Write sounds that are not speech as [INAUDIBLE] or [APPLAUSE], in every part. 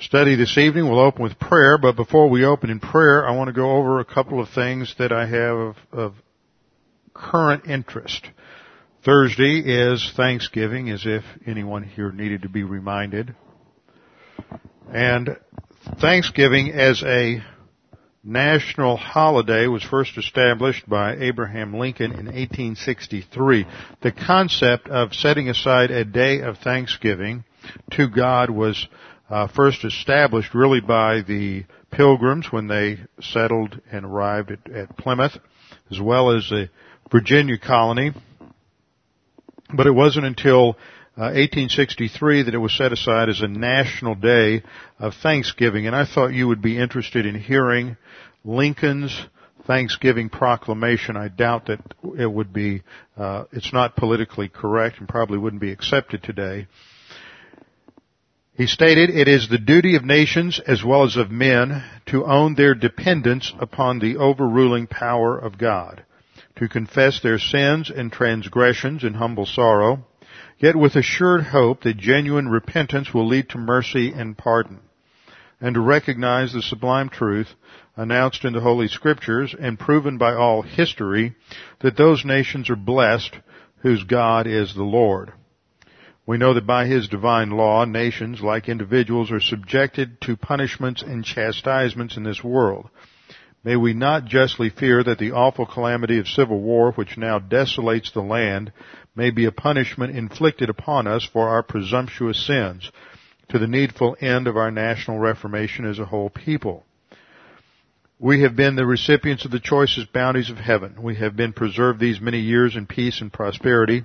study this evening, we'll open with prayer, but before we open in prayer, I want to go over a couple of things that I have of, of current interest. Thursday is Thanksgiving, as if anyone here needed to be reminded. And Thanksgiving as a national holiday was first established by Abraham Lincoln in 1863. The concept of setting aside a day of Thanksgiving to God was uh, first established really by the Pilgrims when they settled and arrived at, at Plymouth, as well as the Virginia colony. But it wasn't until uh, 1863 that it was set aside as a national day of Thanksgiving. And I thought you would be interested in hearing Lincoln's Thanksgiving proclamation. I doubt that it would be, uh, it's not politically correct and probably wouldn't be accepted today. He stated, it is the duty of nations as well as of men to own their dependence upon the overruling power of God, to confess their sins and transgressions in humble sorrow, yet with assured hope that genuine repentance will lead to mercy and pardon, and to recognize the sublime truth announced in the Holy Scriptures and proven by all history that those nations are blessed whose God is the Lord. We know that by His divine law, nations, like individuals, are subjected to punishments and chastisements in this world. May we not justly fear that the awful calamity of civil war which now desolates the land may be a punishment inflicted upon us for our presumptuous sins, to the needful end of our national reformation as a whole people. We have been the recipients of the choicest bounties of heaven. We have been preserved these many years in peace and prosperity.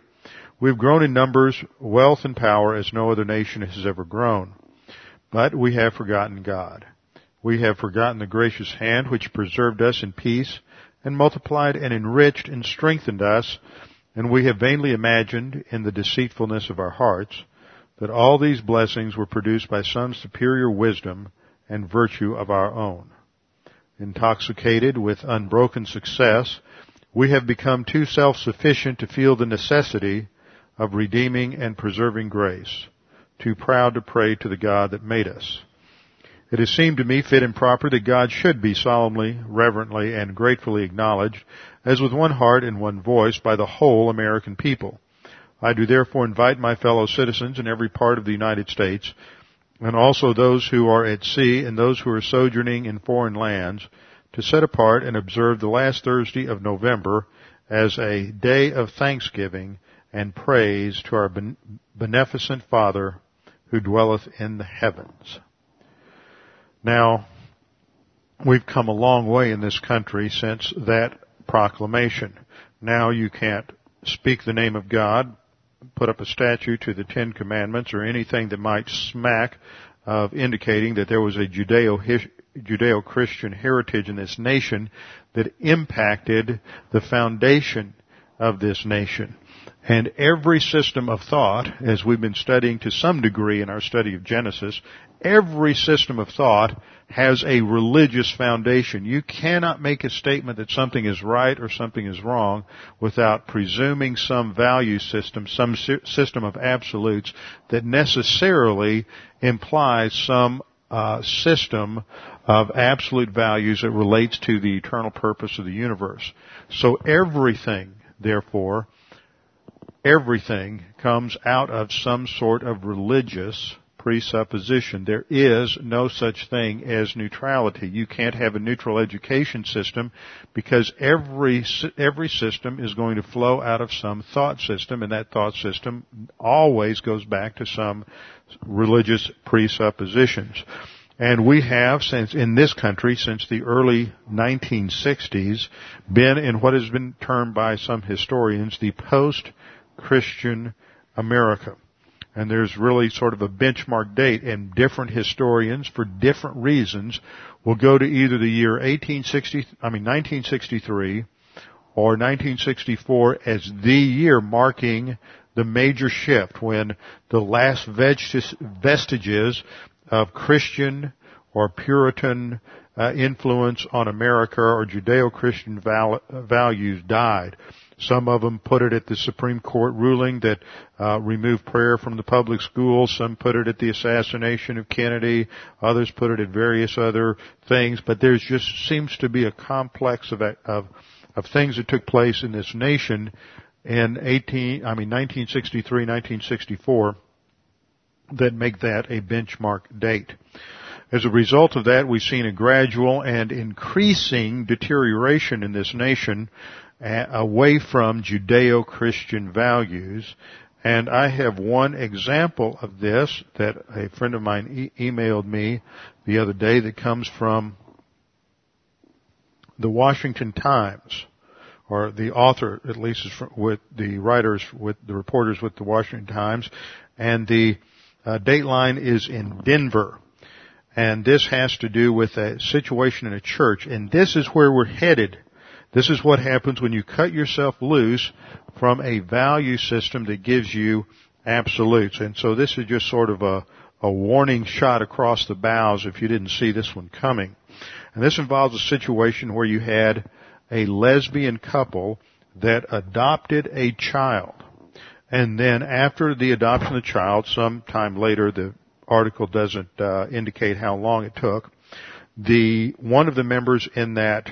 We've grown in numbers, wealth, and power as no other nation has ever grown. But we have forgotten God. We have forgotten the gracious hand which preserved us in peace and multiplied and enriched and strengthened us and we have vainly imagined in the deceitfulness of our hearts that all these blessings were produced by some superior wisdom and virtue of our own. Intoxicated with unbroken success, we have become too self-sufficient to feel the necessity of redeeming and preserving grace, too proud to pray to the God that made us. It has seemed to me fit and proper that God should be solemnly, reverently, and gratefully acknowledged as with one heart and one voice by the whole American people. I do therefore invite my fellow citizens in every part of the United States, and also those who are at sea and those who are sojourning in foreign lands, to set apart and observe the last Thursday of November as a day of thanksgiving and praise to our beneficent Father who dwelleth in the heavens. Now, we've come a long way in this country since that proclamation. Now you can't speak the name of God, put up a statue to the Ten Commandments or anything that might smack of indicating that there was a Judeo Judeo-Christian heritage in this nation that impacted the foundation of this nation. And every system of thought, as we've been studying to some degree in our study of Genesis, every system of thought has a religious foundation. You cannot make a statement that something is right or something is wrong without presuming some value system, some system of absolutes that necessarily implies some uh, system of absolute values that relates to the eternal purpose of the universe. So everything, therefore, everything comes out of some sort of religious presupposition. There is no such thing as neutrality. You can't have a neutral education system because every, every system is going to flow out of some thought system and that thought system always goes back to some religious presuppositions. And we have since, in this country, since the early 1960s, been in what has been termed by some historians the post-Christian America. and there's really sort of a benchmark date, and different historians, for different reasons, will go to either the year 1860, I mean 1963, or 1964 as the year marking the major shift when the last vestiges of Christian or Puritan uh, influence on America or Judeo-Christian val- values died. Some of them put it at the Supreme Court ruling that uh, removed prayer from the public schools. Some put it at the assassination of Kennedy. Others put it at various other things. But there just seems to be a complex of, of of things that took place in this nation in 18, I mean 1963, 1964 that make that a benchmark date. As a result of that, we've seen a gradual and increasing deterioration in this nation away from Judeo-Christian values. And I have one example of this that a friend of mine e- emailed me the other day that comes from the Washington Times, or the author at least is with the writers with the reporters with the Washington Times, and the uh, dateline is in Denver. And this has to do with a situation in a church, and this is where we're headed. This is what happens when you cut yourself loose from a value system that gives you absolutes. And so this is just sort of a, a warning shot across the bows if you didn't see this one coming. And this involves a situation where you had a lesbian couple that adopted a child. And then after the adoption of the child, sometime later, the article doesn't uh, indicate how long it took, the, one of the members in that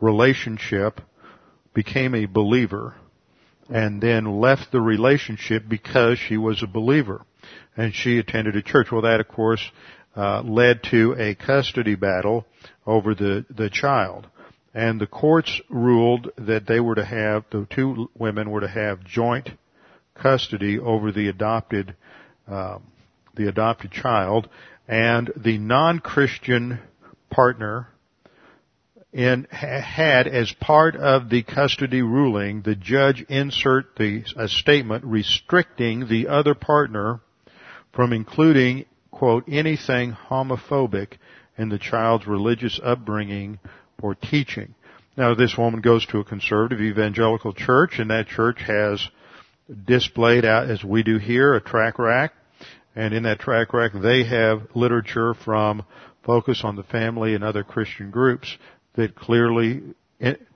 relationship became a believer and then left the relationship because she was a believer and she attended a church. Well, that of course uh, led to a custody battle over the the child, and the courts ruled that they were to have the two women were to have joint custody over the adopted uh, the adopted child, and the non-Christian partner in, had as part of the custody ruling the judge insert the a statement restricting the other partner from including quote anything homophobic in the child's religious upbringing or teaching. Now this woman goes to a conservative evangelical church and that church has displayed out as we do here a track rack and in that track rack they have literature from Focus on the Family and other Christian groups that clearly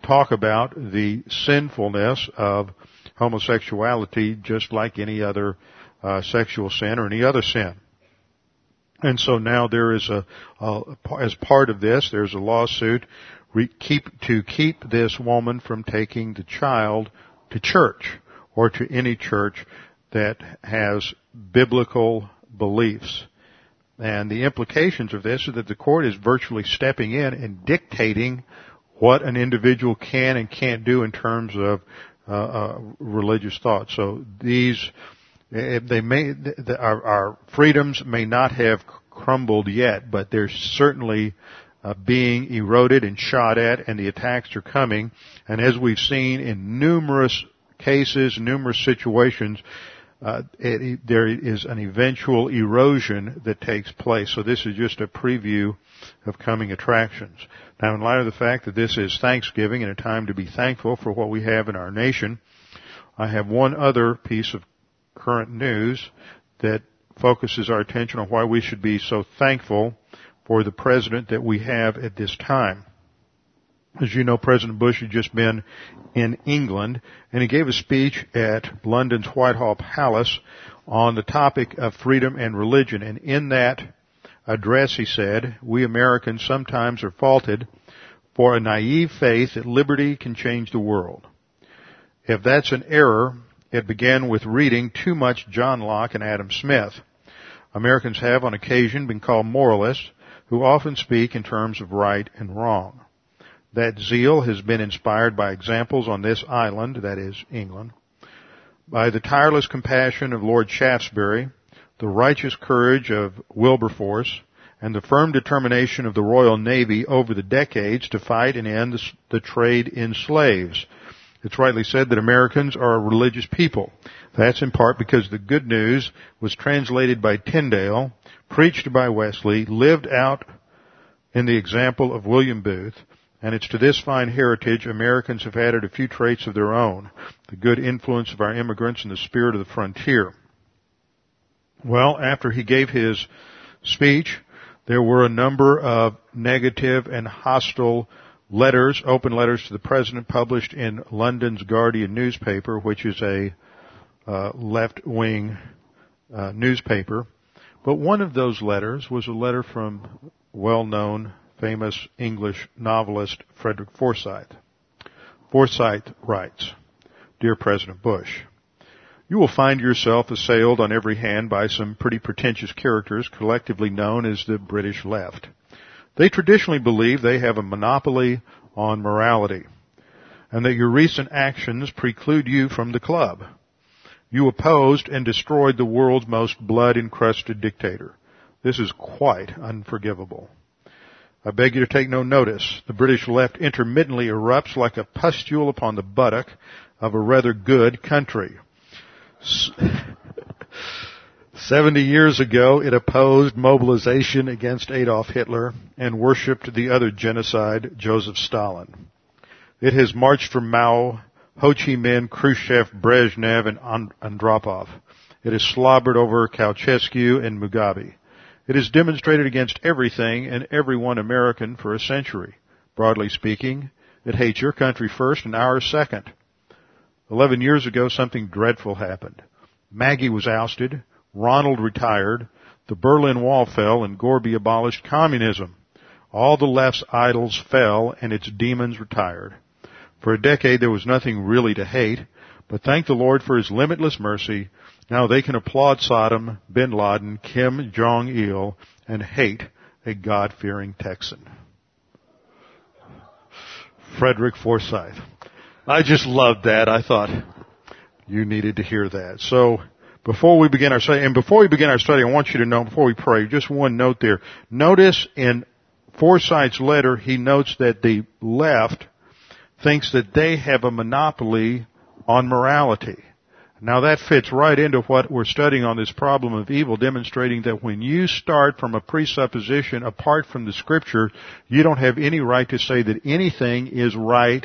talk about the sinfulness of homosexuality just like any other uh, sexual sin or any other sin. And so now there is a, a as part of this, there's a lawsuit re, keep, to keep this woman from taking the child to church or to any church that has biblical beliefs. And the implications of this is that the court is virtually stepping in and dictating what an individual can and can't do in terms of uh, uh, religious thought. So these they may, our, our freedoms may not have crumbled yet, but they're certainly uh, being eroded and shot at, and the attacks are coming. And as we've seen in numerous cases, numerous situations, uh, it, there is an eventual erosion that takes place. So this is just a preview of coming attractions. Now, in light of the fact that this is Thanksgiving and a time to be thankful for what we have in our nation, I have one other piece of current news that focuses our attention on why we should be so thankful for the president that we have at this time. As you know, President Bush had just been in England and he gave a speech at London's Whitehall Palace on the topic of freedom and religion. And in that address he said, we Americans sometimes are faulted for a naive faith that liberty can change the world. If that's an error, it began with reading too much John Locke and Adam Smith. Americans have on occasion been called moralists who often speak in terms of right and wrong. That zeal has been inspired by examples on this island, that is England, by the tireless compassion of Lord Shaftesbury, the righteous courage of Wilberforce, and the firm determination of the Royal Navy over the decades to fight and end the, trade in slaves. It's rightly said that Americans are a religious people. That's in part because the good news was translated by Tyndale, preached by Wesley, lived out in the example of William Booth, and it's to this fine heritage Americans have added a few traits of their own, the good influence of our immigrants and the spirit of the frontier. Well, after he gave his speech, there were a number of negative and hostile letters, open letters to the president published in London's Guardian newspaper, which is a uh, left-wing uh, newspaper. But one of those letters was a letter from well-known, famous English novelist Frederick Forsyth. Forsyth writes, Dear President Bush, you will find yourself assailed on every hand by some pretty pretentious characters collectively known as the British left. They traditionally believe they have a monopoly on morality and that your recent actions preclude you from the club. You opposed and destroyed the world's most blood encrusted dictator. This is quite unforgivable. I beg you to take no notice. The British left intermittently erupts like a pustule upon the buttock of a rather good country. [LAUGHS] Seventy years ago, it opposed mobilization against Adolf Hitler and worshipped the other genocide, Joseph Stalin. It has marched for Mao, Ho Chi Minh, Khrushchev, Brezhnev, and Andropov. It has slobbered over Ceausescu and Mugabe. It has demonstrated against everything and everyone American for a century. Broadly speaking, it hates your country first and ours second. Eleven years ago, something dreadful happened. Maggie was ousted, Ronald retired, the Berlin Wall fell, and Gorby abolished communism. All the left's idols fell, and its demons retired. For a decade there was nothing really to hate, but thank the Lord for His limitless mercy. Now they can applaud Saddam, Bin Laden, Kim Jong-il, and hate a God-fearing Texan. Frederick Forsyth. I just loved that. I thought you needed to hear that. So before we begin our study, and before we begin our study, I want you to know, before we pray, just one note there. Notice in Forsyth's letter, he notes that the left thinks that they have a monopoly on morality. Now that fits right into what we're studying on this problem of evil, demonstrating that when you start from a presupposition apart from the scripture, you don't have any right to say that anything is right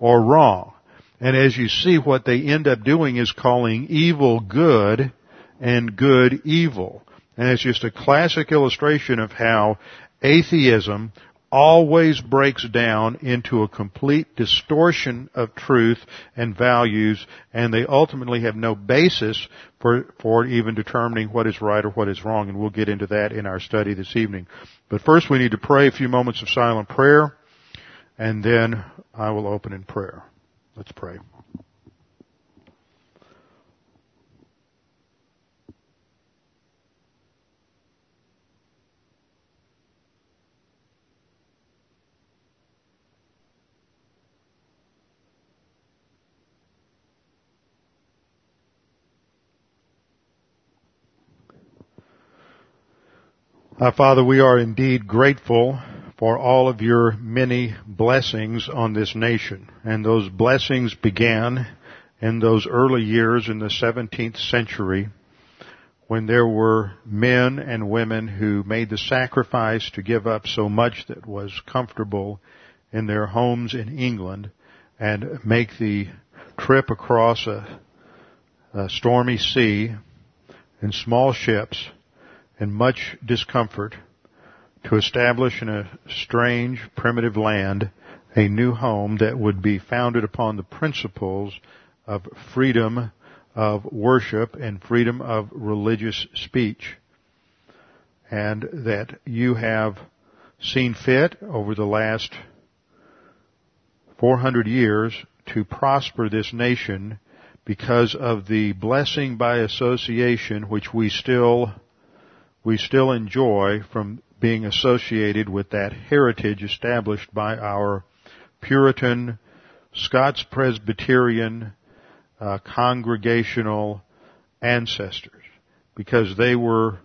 or wrong. And as you see, what they end up doing is calling evil good and good evil. And it's just a classic illustration of how atheism always breaks down into a complete distortion of truth and values, and they ultimately have no basis for, for even determining what is right or what is wrong, and we'll get into that in our study this evening. But first we need to pray a few moments of silent prayer, and then I will open in prayer. Let's pray. Our Father, we are indeed grateful for all of your many blessings on this nation. And those blessings began in those early years in the 17th century when there were men and women who made the sacrifice to give up so much that was comfortable in their homes in England and make the trip across a, a stormy sea in small ships in much discomfort to establish in a strange, primitive land a new home that would be founded upon the principles of freedom of worship and freedom of religious speech. And that you have seen fit over the last 400 years to prosper this nation because of the blessing by association which we still we still enjoy from being associated with that heritage established by our Puritan, Scots Presbyterian, uh, congregational ancestors because they were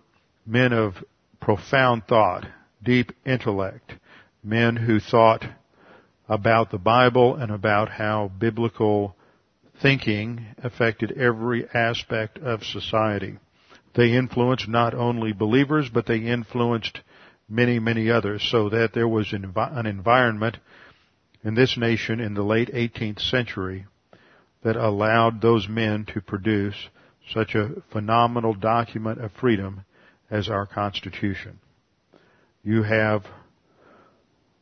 men of profound thought, deep intellect, men who thought about the Bible and about how biblical thinking affected every aspect of society. They influenced not only believers, but they influenced many, many others so that there was an, environment in this nation in the late 18th century that allowed those men to produce such a phenomenal document of freedom as our Constitution. You have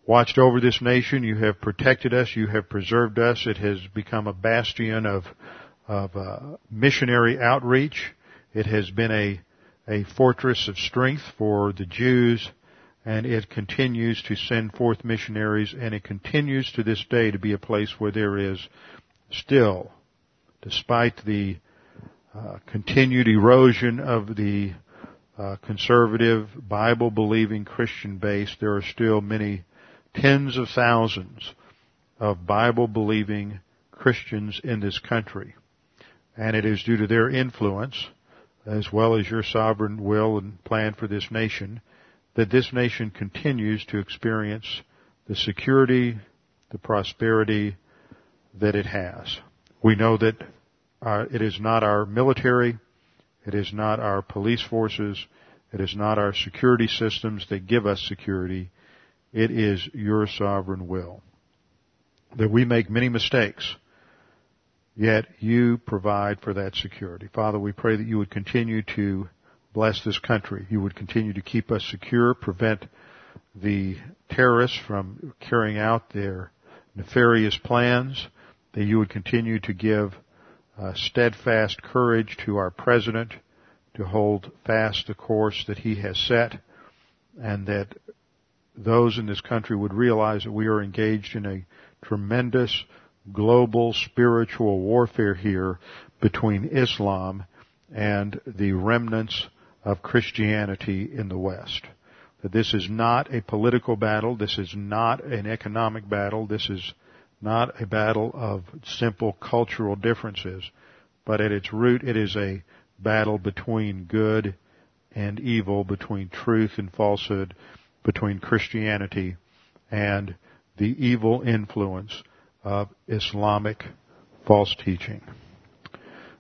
watched over this nation. You have protected us. You have preserved us. It has become a bastion of, of uh, missionary outreach. It has been a, a fortress of strength for the Jews and it continues to send forth missionaries and it continues to this day to be a place where there is still, despite the uh, continued erosion of the uh, conservative, Bible-believing Christian base, there are still many tens of thousands of Bible-believing Christians in this country. And it is due to their influence, as well as your sovereign will and plan for this nation, that this nation continues to experience the security, the prosperity that it has. We know that our, it is not our military, it is not our police forces, it is not our security systems that give us security. It is your sovereign will. That we make many mistakes, yet you provide for that security. Father, we pray that you would continue to bless this country. You would continue to keep us secure, prevent the terrorists from carrying out their nefarious plans, that you would continue to give uh, steadfast courage to our president to hold fast the course that he has set, and that those in this country would realize that we are engaged in a tremendous global spiritual warfare here between Islam and the remnants of Christianity in the West. That this is not a political battle, this is not an economic battle, this is not a battle of simple cultural differences, but at its root it is a battle between good and evil, between truth and falsehood, between Christianity and the evil influence of Islamic false teaching.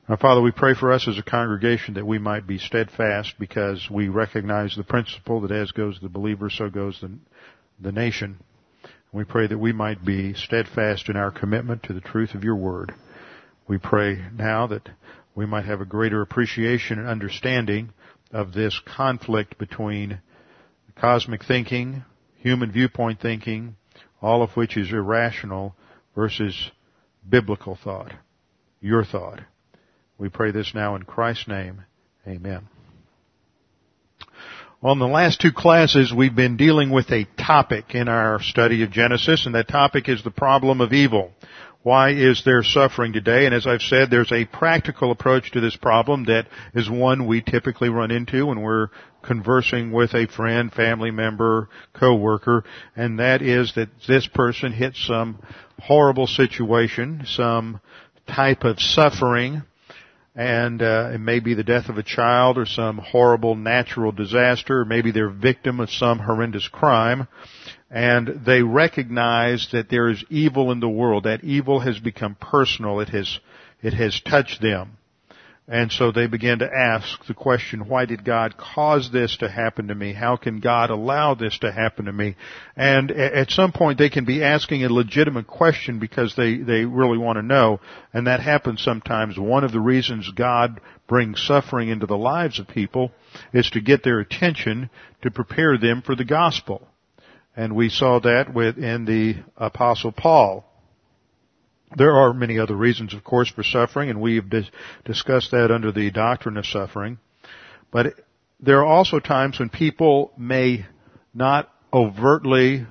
Now, Father, we pray for us as a congregation that we might be steadfast because we recognize the principle that as goes the believer, so goes the, the nation. We pray that we might be steadfast in our commitment to the truth of your word. We pray now that we might have a greater appreciation and understanding of this conflict between cosmic thinking, human viewpoint thinking, all of which is irrational, versus biblical thought, your thought. We pray this now in Christ's name. Amen. In the last two classes, we've been dealing with a topic in our study of Genesis, and that topic is the problem of evil. Why is there suffering today? And as I've said, there's a practical approach to this problem that is one we typically run into when we're conversing with a friend, family member, coworker, and that is that this person hits some horrible situation, some type of suffering, and uh, it may be the death of a child or some horrible natural disaster, or maybe they're victim of some horrendous crime, and they recognize that there is evil in the world. That evil has become personal. It has it has touched them. And so they begin to ask the question, why did God cause this to happen to me? How can God allow this to happen to me? And at some point they can be asking a legitimate question because they, they really want to know. And that happens sometimes. One of the reasons God brings suffering into the lives of people is to get their attention to prepare them for the gospel. And we saw that within the apostle Paul there are many other reasons, of course, for suffering, and we've dis- discussed that under the doctrine of suffering. But there are also times when people may not overtly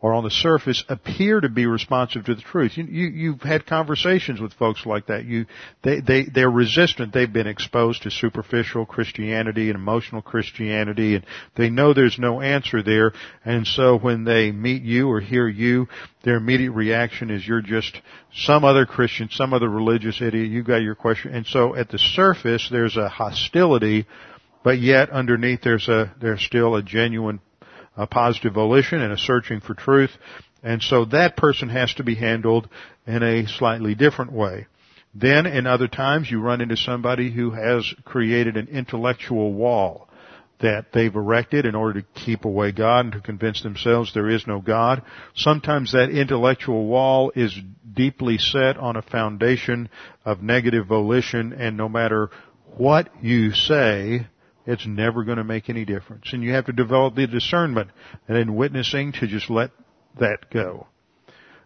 or on the surface appear to be responsive to the truth. You, you, you've had conversations with folks like that. You, they, they, they're resistant. They've been exposed to superficial Christianity and emotional Christianity and they know there's no answer there. And so when they meet you or hear you, their immediate reaction is you're just some other Christian, some other religious idiot. You got your question. And so at the surface, there's a hostility, but yet underneath there's a, there's still a genuine a positive volition and a searching for truth. And so that person has to be handled in a slightly different way. Then in other times you run into somebody who has created an intellectual wall that they've erected in order to keep away God and to convince themselves there is no God. Sometimes that intellectual wall is deeply set on a foundation of negative volition and no matter what you say, it's never going to make any difference. And you have to develop the discernment and in witnessing to just let that go.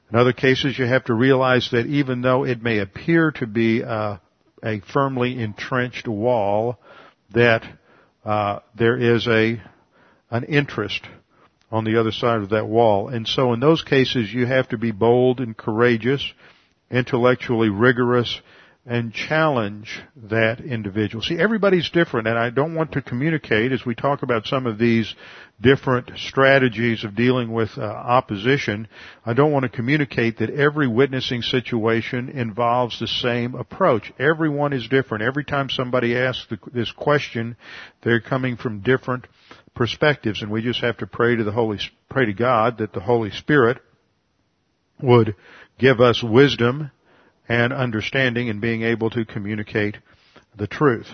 In other cases, you have to realize that even though it may appear to be a, a firmly entrenched wall, that uh, there is a an interest on the other side of that wall. And so in those cases, you have to be bold and courageous, intellectually rigorous, and challenge that individual. See, everybody's different, and I don't want to communicate as we talk about some of these different strategies of dealing with uh, opposition. I don't want to communicate that every witnessing situation involves the same approach. Everyone is different. Every time somebody asks the, this question, they're coming from different perspectives, and we just have to pray to the Holy, pray to God that the Holy Spirit would give us wisdom and understanding and being able to communicate the truth.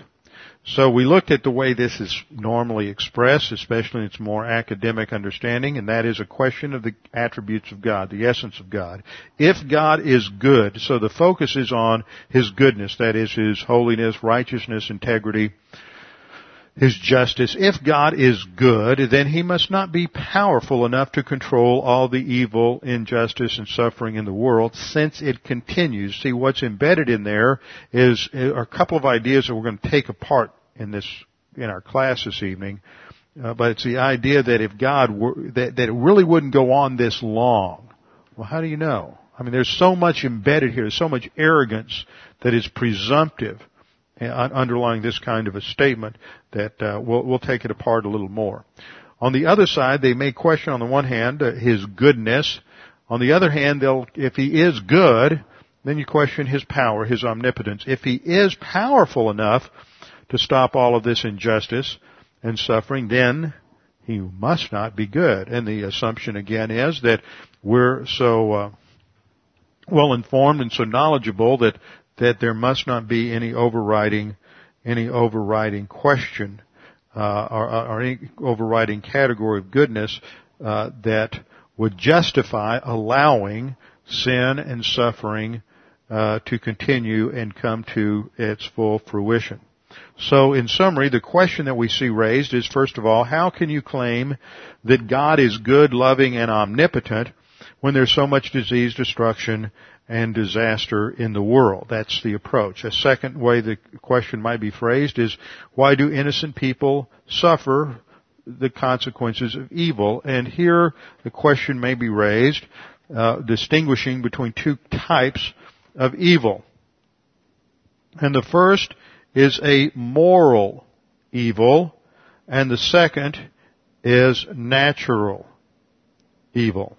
So we looked at the way this is normally expressed, especially in its more academic understanding, and that is a question of the attributes of God, the essence of God. If God is good, so the focus is on His goodness, that is His holiness, righteousness, integrity, his justice. If God is good, then he must not be powerful enough to control all the evil, injustice, and suffering in the world since it continues. See, what's embedded in there is a couple of ideas that we're going to take apart in this, in our class this evening. Uh, but it's the idea that if God were, that, that it really wouldn't go on this long. Well, how do you know? I mean, there's so much embedded here, there's so much arrogance that is presumptive underlying this kind of a statement that uh, we'll, we'll take it apart a little more. On the other side, they may question on the one hand uh, his goodness. On the other hand, they'll, if he is good, then you question his power, his omnipotence. If he is powerful enough to stop all of this injustice and suffering, then he must not be good. And the assumption again is that we're so uh, well informed and so knowledgeable that that there must not be any overriding, any overriding question, uh, or, or, any overriding category of goodness uh, that would justify allowing sin and suffering uh, to continue and come to its full fruition. So in summary, the question that we see raised is first of all, how can you claim that God is good, loving, and omnipotent when there's so much disease, destruction, and disaster in the world. That's the approach. A second way the question might be phrased is, why do innocent people suffer the consequences of evil? And here the question may be raised, uh, distinguishing between two types of evil. And the first is a moral evil, and the second is natural evil.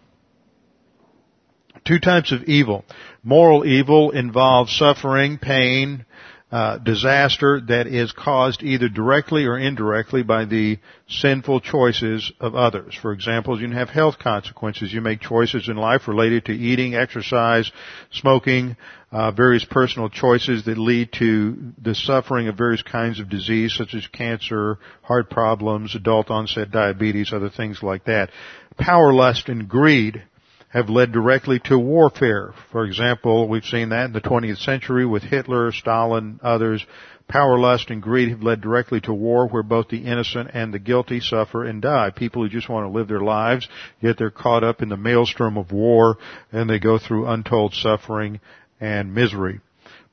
Two types of evil. Moral evil involves suffering, pain, uh, disaster that is caused either directly or indirectly by the sinful choices of others. For example, you can have health consequences. You make choices in life related to eating, exercise, smoking, uh, various personal choices that lead to the suffering of various kinds of disease, such as cancer, heart problems, adult onset diabetes, other things like that. Power, lust, and greed have led directly to warfare. For example, we've seen that in the 20th century with Hitler, Stalin, others. Power, lust, and greed have led directly to war where both the innocent and the guilty suffer and die. People who just want to live their lives, yet they're caught up in the maelstrom of war and they go through untold suffering and misery.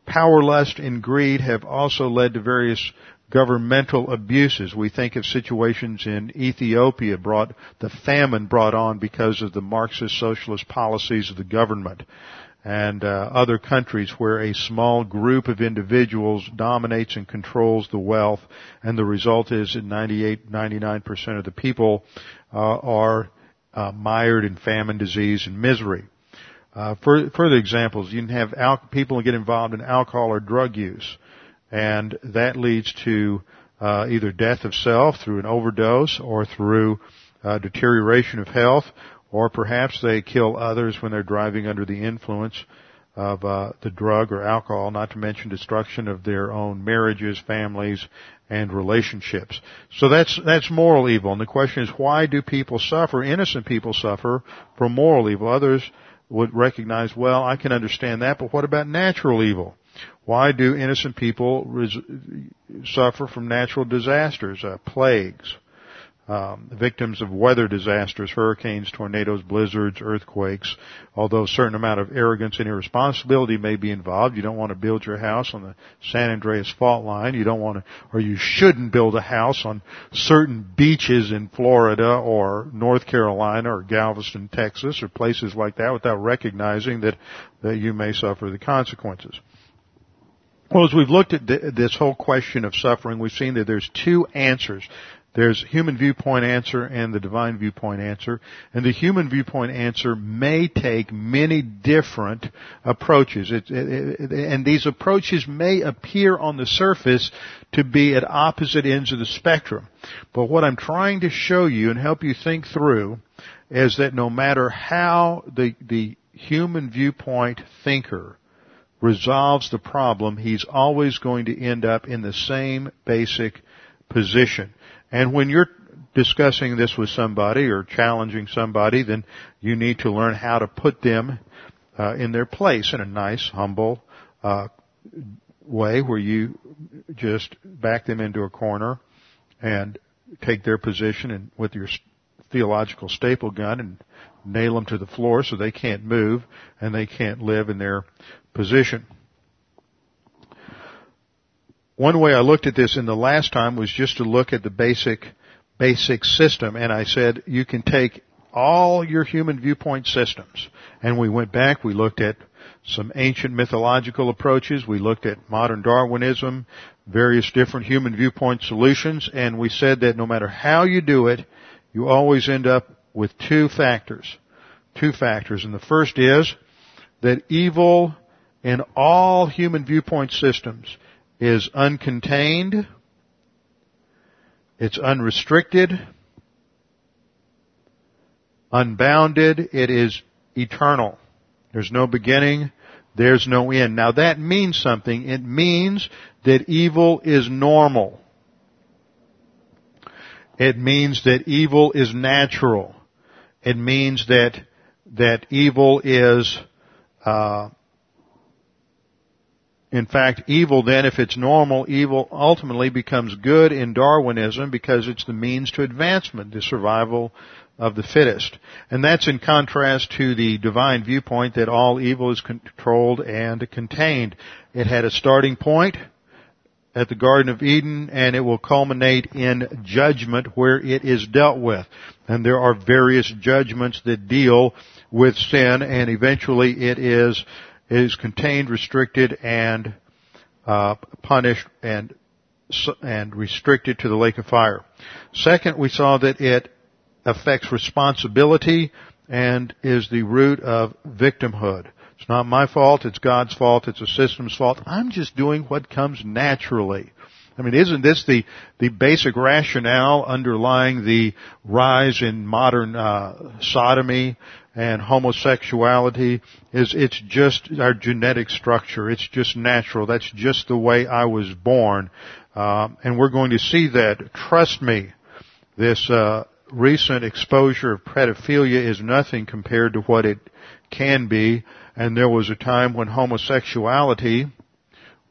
Power, lust, and greed have also led to various governmental abuses. We think of situations in Ethiopia brought, the famine brought on because of the Marxist socialist policies of the government and uh, other countries where a small group of individuals dominates and controls the wealth and the result is that 98, 99% of the people uh, are uh, mired in famine, disease, and misery. Uh, further examples, you can have al- people get involved in alcohol or drug use and that leads to uh, either death of self through an overdose or through uh, deterioration of health, or perhaps they kill others when they're driving under the influence of uh, the drug or alcohol, not to mention destruction of their own marriages, families, and relationships. So that's that's moral evil. And the question is, why do people suffer? Innocent people suffer from moral evil. Others would recognize, well, I can understand that, but what about natural evil? Why do innocent people res- suffer from natural disasters, uh, plagues? um, victims of weather disasters, hurricanes, tornadoes, blizzards, earthquakes. Although a certain amount of arrogance and irresponsibility may be involved, you don't want to build your house on the San Andreas fault line. You don't want to, or you shouldn't build a house on certain beaches in Florida or North Carolina or Galveston, Texas, or places like that without recognizing that that you may suffer the consequences. Well, as we've looked at this whole question of suffering, we've seen that there's two answers there's human viewpoint answer and the divine viewpoint answer. And the human viewpoint answer may take many different approaches. It, it, it, and these approaches may appear on the surface to be at opposite ends of the spectrum. But what I'm trying to show you and help you think through is that no matter how the, the human viewpoint thinker resolves the problem, he's always going to end up in the same basic position. And when you're discussing this with somebody or challenging somebody, then you need to learn how to put them uh, in their place in a nice, humble uh, way where you just back them into a corner and take their position and with your theological staple gun and nail them to the floor so they can't move and they can't live in their position. One way I looked at this in the last time was just to look at the basic, basic system and I said you can take all your human viewpoint systems and we went back, we looked at some ancient mythological approaches, we looked at modern Darwinism, various different human viewpoint solutions, and we said that no matter how you do it, you always end up with two factors. Two factors. And the first is that evil in all human viewpoint systems is uncontained, it's unrestricted, unbounded, it is eternal. There's no beginning, there's no end. Now that means something. It means that evil is normal. It means that evil is natural. It means that that evil is uh, in fact, evil then, if it's normal, evil ultimately becomes good in Darwinism because it's the means to advancement, the survival of the fittest. And that's in contrast to the divine viewpoint that all evil is controlled and contained. It had a starting point at the Garden of Eden and it will culminate in judgment where it is dealt with. And there are various judgments that deal with sin and eventually it is is contained, restricted, and uh, punished and and restricted to the lake of fire. Second, we saw that it affects responsibility and is the root of victimhood. It's not my fault, it's God's fault, it's a system's fault. I'm just doing what comes naturally. I mean, isn't this the, the basic rationale underlying the rise in modern uh, sodomy and homosexuality is it's just our genetic structure. It's just natural. That's just the way I was born. Uh, and we're going to see that. Trust me, this uh, recent exposure of pedophilia is nothing compared to what it can be. And there was a time when homosexuality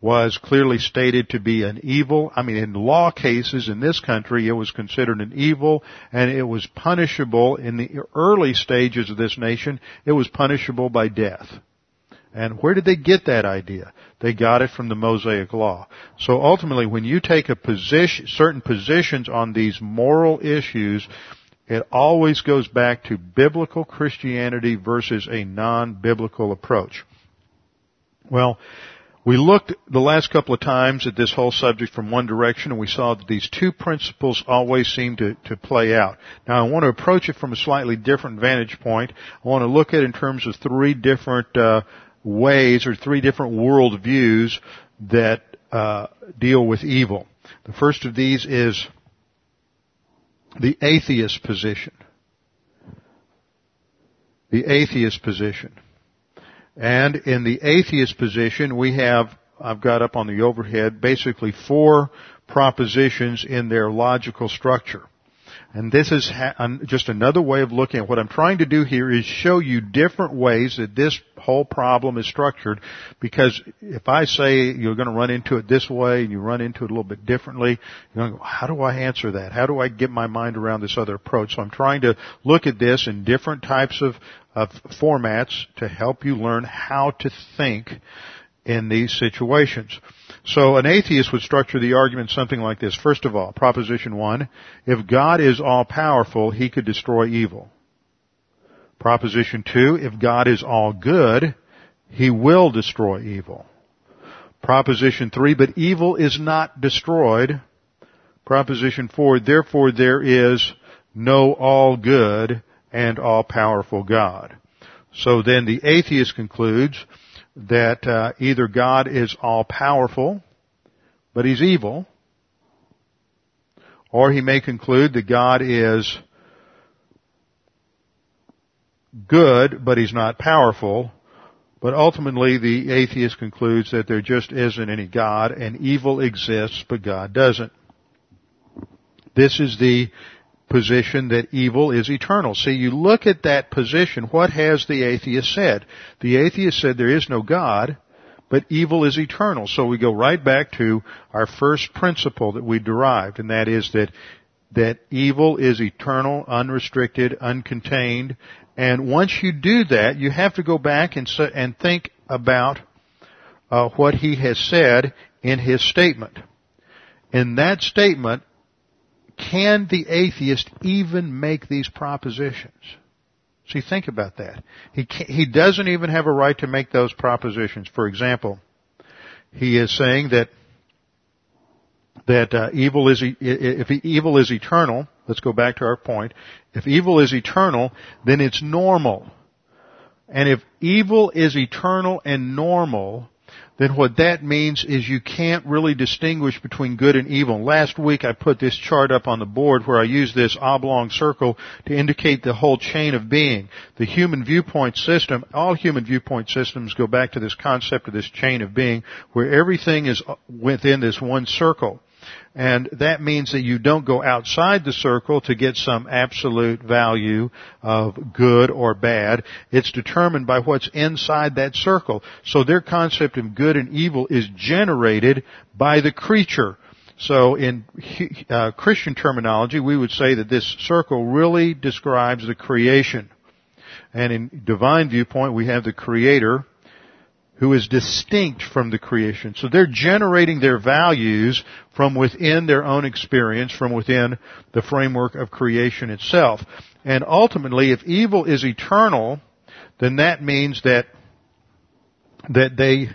was clearly stated to be an evil. I mean, in law cases in this country, it was considered an evil and it was punishable in the early stages of this nation. It was punishable by death. And where did they get that idea? They got it from the Mosaic Law. So ultimately, when you take a position, certain positions on these moral issues, it always goes back to biblical Christianity versus a non-biblical approach. Well, we looked the last couple of times at this whole subject from one direction and we saw that these two principles always seem to, to play out. Now I want to approach it from a slightly different vantage point. I want to look at it in terms of three different uh, ways or three different world views that uh, deal with evil. The first of these is the atheist position. The atheist position. And in the atheist position, we have, I've got up on the overhead, basically four propositions in their logical structure. And this is just another way of looking at what I'm trying to do here is show you different ways that this whole problem is structured because if I say you're going to run into it this way and you run into it a little bit differently, you're going to go, how do I answer that? How do I get my mind around this other approach? So I'm trying to look at this in different types of, of formats to help you learn how to think in these situations. So an atheist would structure the argument something like this. First of all, proposition one, if God is all powerful, he could destroy evil. Proposition two, if God is all good, he will destroy evil. Proposition three, but evil is not destroyed. Proposition four, therefore there is no all good and all powerful God. So then the atheist concludes, that uh, either God is all powerful, but he's evil, or he may conclude that God is good, but he's not powerful. But ultimately, the atheist concludes that there just isn't any God, and evil exists, but God doesn't. This is the position that evil is eternal. See, you look at that position, what has the atheist said? The atheist said there is no God, but evil is eternal. So we go right back to our first principle that we derived, and that is that that evil is eternal, unrestricted, uncontained, and once you do that, you have to go back and and think about uh, what he has said in his statement. In that statement, can the atheist even make these propositions? See, think about that. He he doesn't even have a right to make those propositions. For example, he is saying that that uh, evil is if evil is eternal. Let's go back to our point. If evil is eternal, then it's normal. And if evil is eternal and normal, then what that means is you can't really distinguish between good and evil. Last week I put this chart up on the board where I used this oblong circle to indicate the whole chain of being. The human viewpoint system, all human viewpoint systems go back to this concept of this chain of being where everything is within this one circle. And that means that you don't go outside the circle to get some absolute value of good or bad. It's determined by what's inside that circle. So their concept of good and evil is generated by the creature. So in uh, Christian terminology, we would say that this circle really describes the creation. And in divine viewpoint, we have the creator, who is distinct from the creation. So they're generating their values from within their own experience, from within the framework of creation itself. And ultimately, if evil is eternal, then that means that, that they,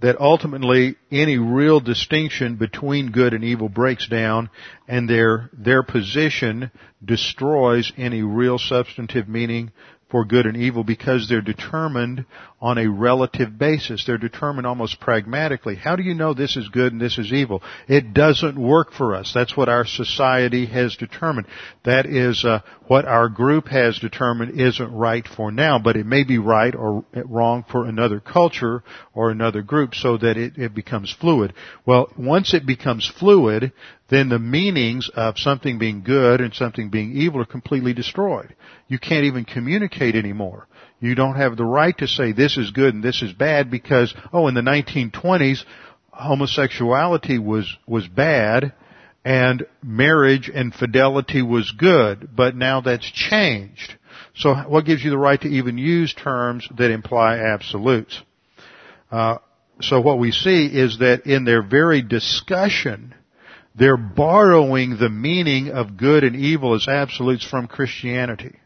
that ultimately any real distinction between good and evil breaks down and their, their position destroys any real substantive meaning for good and evil because they're determined on a relative basis. They're determined almost pragmatically. How do you know this is good and this is evil? It doesn't work for us. That's what our society has determined. That is uh, what our group has determined isn't right for now, but it may be right or wrong for another culture or another group so that it, it becomes fluid. Well, once it becomes fluid, then the meanings of something being good and something being evil are completely destroyed. You can't even communicate anymore. You don't have the right to say this is good and this is bad because, oh, in the 1920s, homosexuality was, was bad and marriage and fidelity was good, but now that's changed. So what gives you the right to even use terms that imply absolutes? Uh, so what we see is that in their very discussion, they're borrowing the meaning of good and evil as absolutes from Christianity.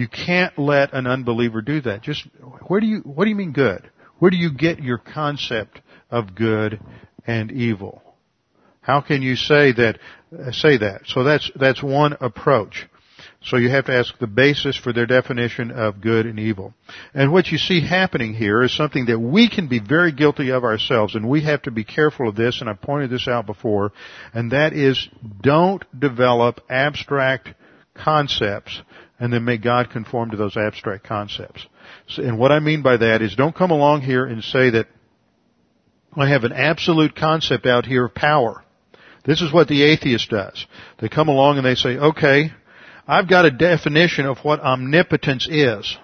You can't let an unbeliever do that. Just, where do you, what do you mean good? Where do you get your concept of good and evil? How can you say that, uh, say that? So that's, that's one approach. So you have to ask the basis for their definition of good and evil. And what you see happening here is something that we can be very guilty of ourselves, and we have to be careful of this, and I pointed this out before, and that is don't develop abstract concepts and then make God conform to those abstract concepts. So, and what I mean by that is don't come along here and say that I have an absolute concept out here of power. This is what the atheist does. They come along and they say, okay, I've got a definition of what omnipotence is.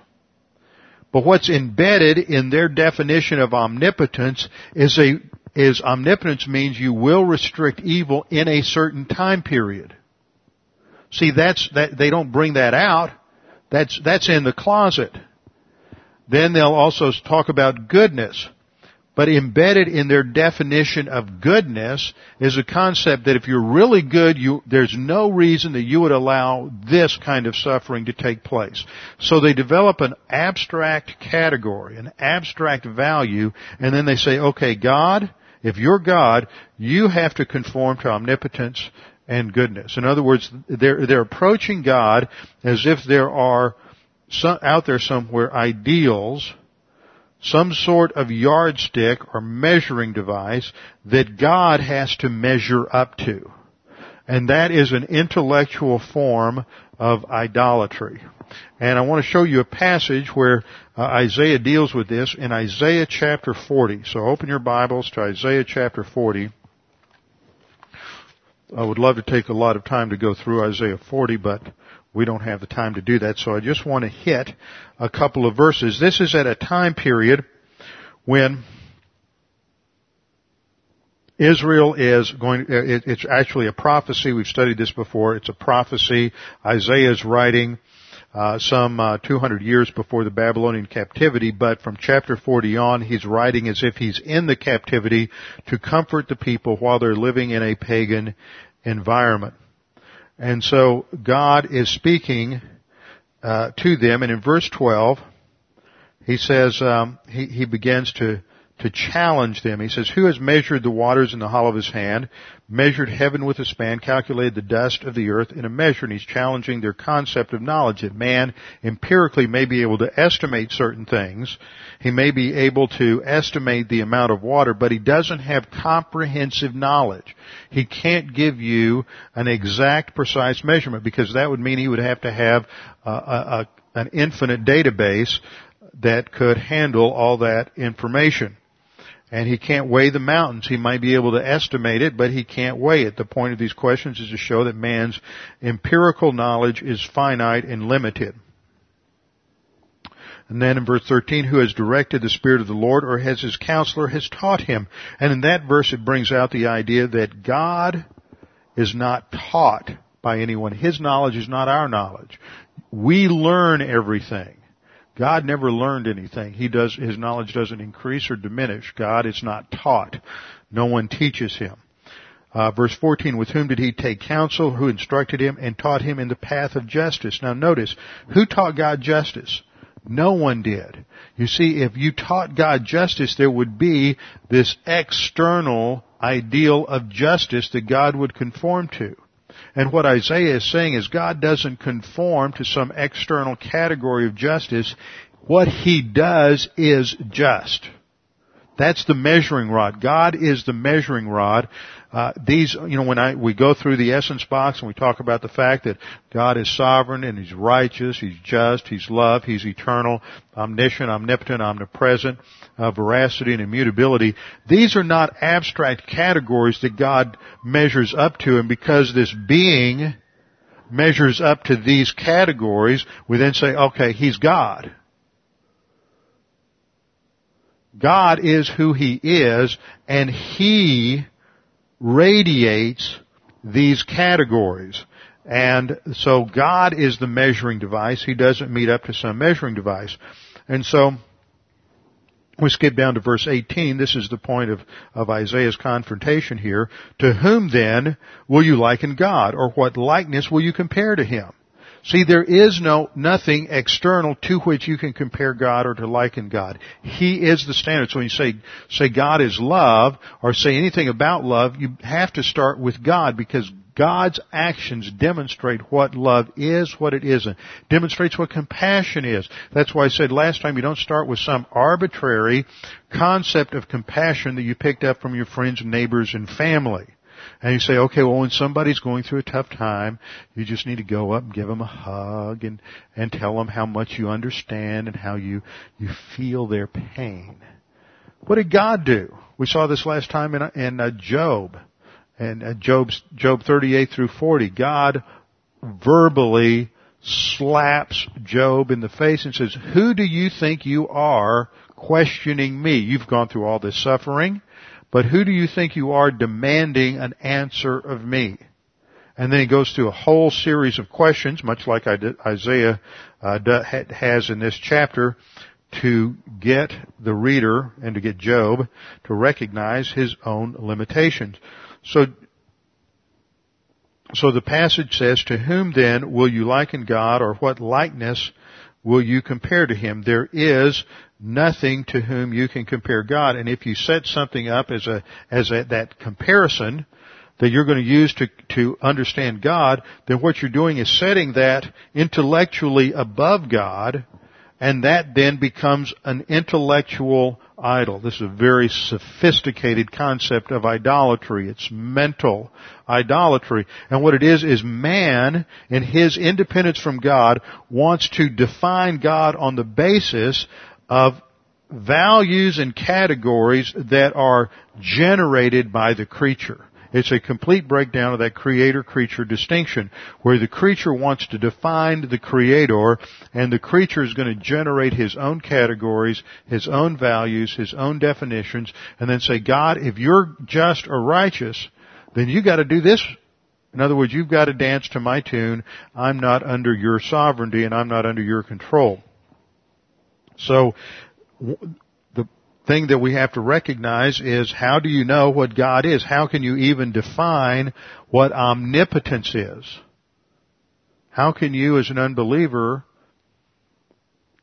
But what's embedded in their definition of omnipotence is a, is omnipotence means you will restrict evil in a certain time period. See, that's, that, they don't bring that out. That's, that's in the closet. Then they'll also talk about goodness. But embedded in their definition of goodness is a concept that if you're really good, you, there's no reason that you would allow this kind of suffering to take place. So they develop an abstract category, an abstract value, and then they say, okay, God, if you're God, you have to conform to omnipotence and goodness. In other words, they're, they're approaching God as if there are some, out there somewhere ideals some sort of yardstick or measuring device that God has to measure up to. And that is an intellectual form of idolatry. And I want to show you a passage where uh, Isaiah deals with this in Isaiah chapter 40. So open your Bibles to Isaiah chapter 40. I would love to take a lot of time to go through Isaiah 40, but we don't have the time to do that, so I just want to hit a couple of verses. This is at a time period when Israel is going, it's actually a prophecy. We've studied this before. It's a prophecy. Isaiah is writing uh, some uh, 200 years before the Babylonian captivity, but from chapter 40 on, he's writing as if he's in the captivity to comfort the people while they're living in a pagan environment. And so God is speaking uh, to them, and in verse 12, he says um, he, he begins to to challenge them. He says, Who has measured the waters in the hollow of his hand, measured heaven with a span, calculated the dust of the earth in a measure? And he's challenging their concept of knowledge that man empirically may be able to estimate certain things. He may be able to estimate the amount of water, but he doesn't have comprehensive knowledge. He can't give you an exact, precise measurement because that would mean he would have to have a, a, an infinite database that could handle all that information and he can't weigh the mountains. He might be able to estimate it, but he can't weigh it. The point of these questions is to show that man's empirical knowledge is finite and limited. And then in verse 13, who has directed the Spirit of the Lord or has his counselor has taught him. And in that verse it brings out the idea that God is not taught by anyone. His knowledge is not our knowledge. We learn everything. God never learned anything. He does, his knowledge doesn't increase or diminish. God is not taught. No one teaches him. Uh, verse 14, with whom did he take counsel? Who instructed him and taught him in the path of justice? Now notice, who taught God justice? No one did. You see, if you taught God justice, there would be this external ideal of justice that God would conform to. And what Isaiah is saying is God doesn't conform to some external category of justice. What he does is just. That's the measuring rod. God is the measuring rod. Uh, these, you know, when I we go through the essence box and we talk about the fact that God is sovereign and He's righteous, He's just, He's love, He's eternal, omniscient, omnipotent, omnipresent, uh, veracity and immutability. These are not abstract categories that God measures up to, and because this being measures up to these categories, we then say, okay, He's God. God is who He is, and He radiates these categories. And so God is the measuring device. He doesn't meet up to some measuring device. And so, we skip down to verse 18. This is the point of, of Isaiah's confrontation here. To whom then will you liken God? Or what likeness will you compare to Him? See, there is no, nothing external to which you can compare God or to liken God. He is the standard. So when you say, say God is love, or say anything about love, you have to start with God because God's actions demonstrate what love is, what it isn't. Demonstrates what compassion is. That's why I said last time you don't start with some arbitrary concept of compassion that you picked up from your friends, neighbors, and family. And you say, okay, well when somebody's going through a tough time, you just need to go up and give them a hug and, and tell them how much you understand and how you, you feel their pain. What did God do? We saw this last time in, in uh, Job. And uh, Job's, Job 38 through 40. God verbally slaps Job in the face and says, who do you think you are questioning me? You've gone through all this suffering. But who do you think you are demanding an answer of me? And then he goes through a whole series of questions, much like Isaiah uh, has in this chapter, to get the reader and to get Job to recognize his own limitations. So, so the passage says, to whom then will you liken God or what likeness will you compare to him? There is nothing to whom you can compare God. And if you set something up as a, as a, that comparison that you're going to use to, to understand God, then what you're doing is setting that intellectually above God and that then becomes an intellectual idol. This is a very sophisticated concept of idolatry. It's mental idolatry. And what it is, is man, in his independence from God, wants to define God on the basis of values and categories that are generated by the creature. It's a complete breakdown of that creator-creature distinction, where the creature wants to define the creator, and the creature is going to generate his own categories, his own values, his own definitions, and then say, God, if you're just or righteous, then you gotta do this. In other words, you've got to dance to my tune. I'm not under your sovereignty and I'm not under your control. So, the thing that we have to recognize is how do you know what God is? How can you even define what omnipotence is? How can you as an unbeliever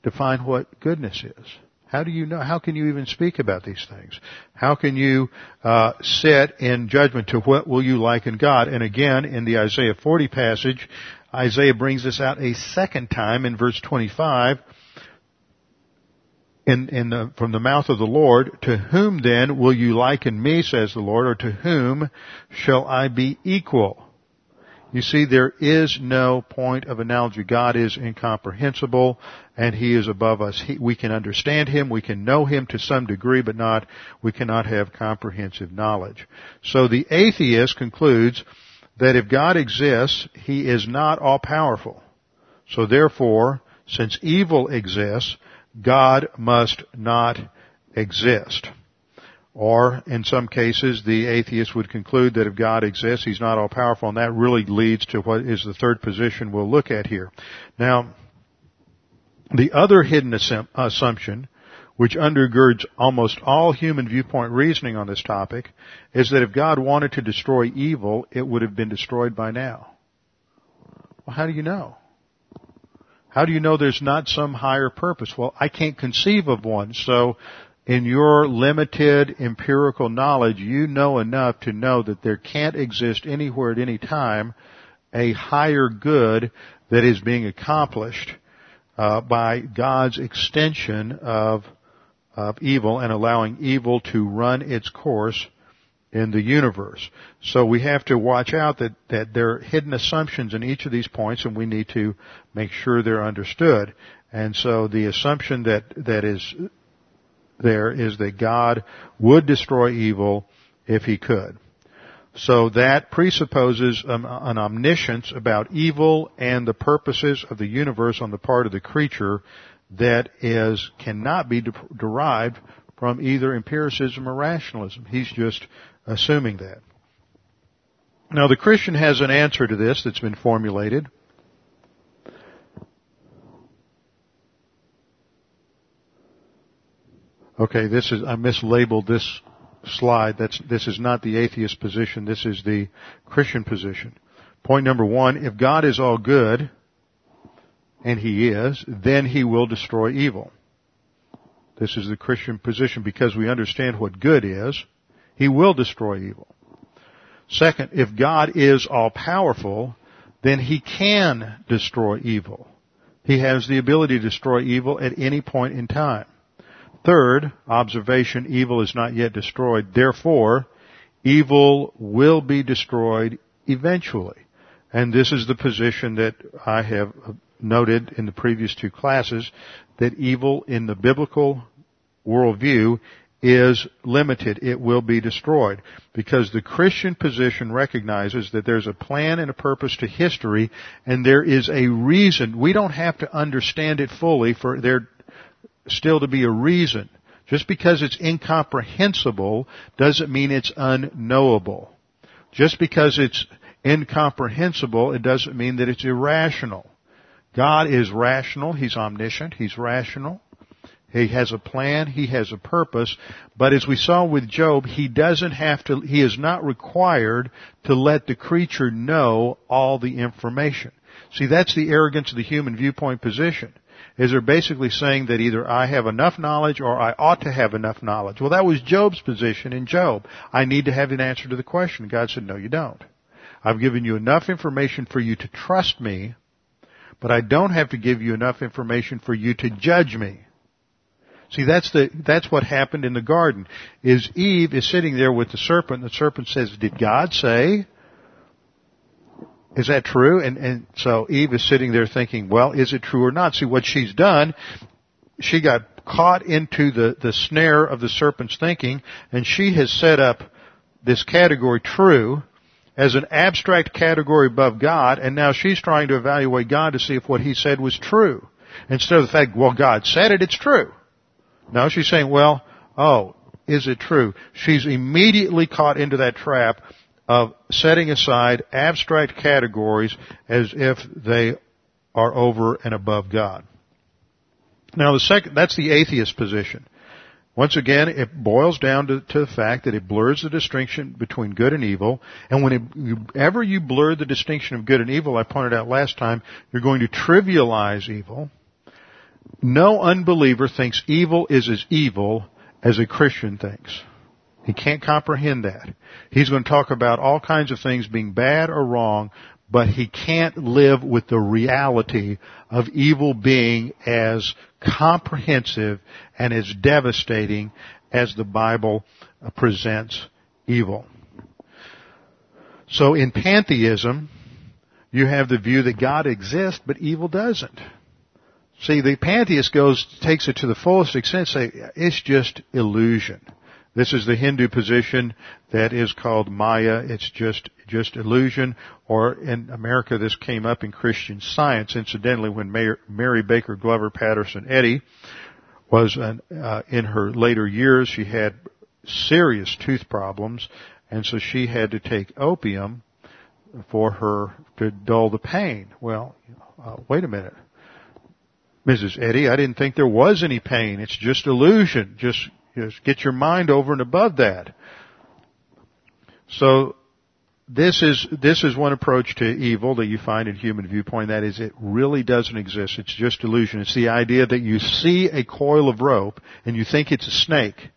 define what goodness is? How do you know? How can you even speak about these things? How can you uh, sit in judgment to what will you liken God? And again, in the Isaiah 40 passage, Isaiah brings this out a second time in verse 25 in, in the, from the mouth of the Lord, to whom then will you liken me, says the Lord, or to whom shall I be equal? You see, there is no point of analogy. God is incomprehensible and He is above us. He, we can understand Him, we can know Him to some degree, but not, we cannot have comprehensive knowledge. So the atheist concludes that if God exists, He is not all powerful. So therefore, since evil exists, God must not exist. Or, in some cases, the atheist would conclude that if God exists, He's not all powerful, and that really leads to what is the third position we'll look at here. Now, the other hidden assumption, which undergirds almost all human viewpoint reasoning on this topic, is that if God wanted to destroy evil, it would have been destroyed by now. Well, how do you know? How do you know there's not some higher purpose? Well, I can't conceive of one. So in your limited empirical knowledge, you know enough to know that there can't exist anywhere at any time a higher good that is being accomplished uh, by God's extension of of evil and allowing evil to run its course in the universe. So we have to watch out that, that there are hidden assumptions in each of these points and we need to make sure they're understood. And so the assumption that, that is there is that God would destroy evil if he could. So that presupposes an, an, omniscience about evil and the purposes of the universe on the part of the creature that is, cannot be de- derived from either empiricism or rationalism. He's just assuming that. Now the Christian has an answer to this that's been formulated. Okay, this is, I mislabeled this slide. That's, this is not the atheist position. This is the Christian position. Point number one, if God is all good, and He is, then He will destroy evil. This is the Christian position because we understand what good is. He will destroy evil. Second, if God is all powerful, then He can destroy evil. He has the ability to destroy evil at any point in time. Third, observation, evil is not yet destroyed. Therefore, evil will be destroyed eventually. And this is the position that I have noted in the previous two classes, that evil in the biblical worldview is limited. It will be destroyed. Because the Christian position recognizes that there's a plan and a purpose to history and there is a reason. We don't have to understand it fully for there still to be a reason. Just because it's incomprehensible doesn't mean it's unknowable. Just because it's incomprehensible, it doesn't mean that it's irrational. God is rational. He's omniscient. He's rational. He has a plan, he has a purpose, but as we saw with Job, he doesn't have to, he is not required to let the creature know all the information. See, that's the arrogance of the human viewpoint position. Is they're basically saying that either I have enough knowledge or I ought to have enough knowledge. Well, that was Job's position in Job. I need to have an answer to the question. God said, no, you don't. I've given you enough information for you to trust me, but I don't have to give you enough information for you to judge me. See, that's the, that's what happened in the garden. Is Eve is sitting there with the serpent, the serpent says, did God say? Is that true? And, and so Eve is sitting there thinking, well, is it true or not? See, what she's done, she got caught into the, the snare of the serpent's thinking, and she has set up this category true as an abstract category above God, and now she's trying to evaluate God to see if what he said was true. Instead of the fact, well, God said it, it's true. Now she's saying, well, oh, is it true? She's immediately caught into that trap of setting aside abstract categories as if they are over and above God. Now the second, that's the atheist position. Once again, it boils down to, to, the fact that it blurs the distinction between good and evil. And whenever you blur the distinction of good and evil, I pointed out last time, you're going to trivialize evil no unbeliever thinks evil is as evil as a Christian thinks. He can't comprehend that. He's going to talk about all kinds of things being bad or wrong, but he can't live with the reality of evil being as comprehensive and as devastating as the Bible presents evil. So in pantheism, you have the view that God exists, but evil doesn't. See, the pantheist goes, takes it to the fullest extent, say, it's just illusion. This is the Hindu position that is called Maya. It's just, just illusion. Or in America, this came up in Christian science. Incidentally, when Mary Baker Glover Patterson Eddy was an, uh, in her later years, she had serious tooth problems, and so she had to take opium for her to dull the pain. Well, uh, wait a minute. Mrs. Eddy, I didn't think there was any pain. It's just illusion. Just, just get your mind over and above that. So, this is, this is one approach to evil that you find in human viewpoint. That is, it really doesn't exist. It's just illusion. It's the idea that you see a coil of rope and you think it's a snake.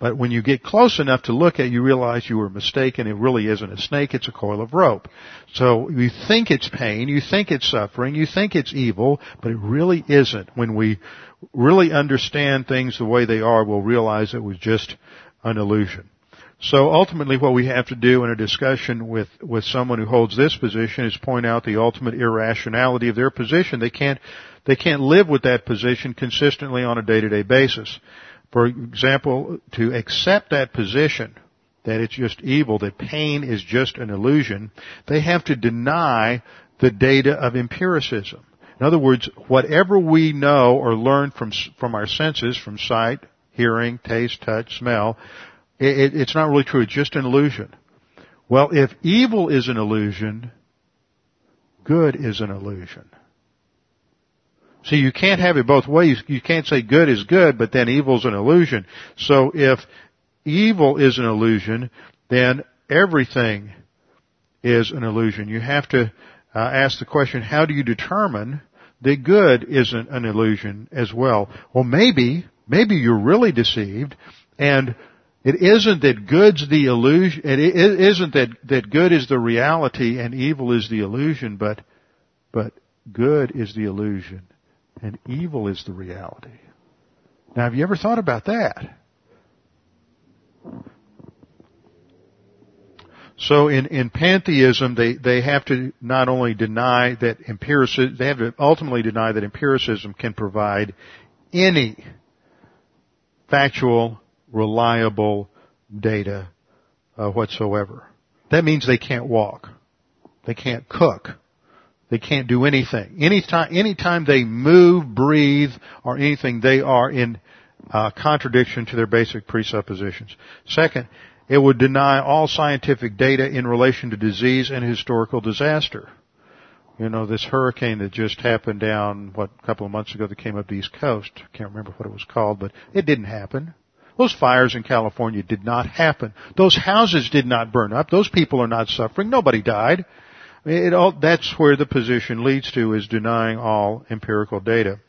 But when you get close enough to look at it, you realize you were mistaken. It really isn't a snake, it's a coil of rope. So you think it's pain, you think it's suffering, you think it's evil, but it really isn't. When we really understand things the way they are, we'll realize it was just an illusion. So ultimately what we have to do in a discussion with, with someone who holds this position is point out the ultimate irrationality of their position. They can't, they can't live with that position consistently on a day-to-day basis for example, to accept that position, that it's just evil, that pain is just an illusion, they have to deny the data of empiricism. In other words, whatever we know or learn from, from our senses, from sight, hearing, taste, touch, smell, it, it's not really true. It's just an illusion. Well, if evil is an illusion, good is an illusion. See, you can't have it both ways. You can't say good is good, but then evil's an illusion. So if evil is an illusion, then everything is an illusion. You have to uh, ask the question, how do you determine that good isn't an illusion as well? Well, maybe, maybe you're really deceived and It isn't that good's the illusion, it isn't that, that good is the reality and evil is the illusion, but, but good is the illusion and evil is the reality. Now have you ever thought about that? So in, in pantheism, they, they have to not only deny that empiricism, they have to ultimately deny that empiricism can provide any factual, reliable data uh, whatsoever. That means they can't walk. They can't cook. They can't do anything. Anytime, anytime they move, breathe, or anything, they are in uh, contradiction to their basic presuppositions. Second, it would deny all scientific data in relation to disease and historical disaster. You know, this hurricane that just happened down, what, a couple of months ago that came up the East Coast. I can't remember what it was called, but it didn't happen. Those fires in California did not happen. Those houses did not burn up. Those people are not suffering. Nobody died. It all, that's where the position leads to is denying all empirical data.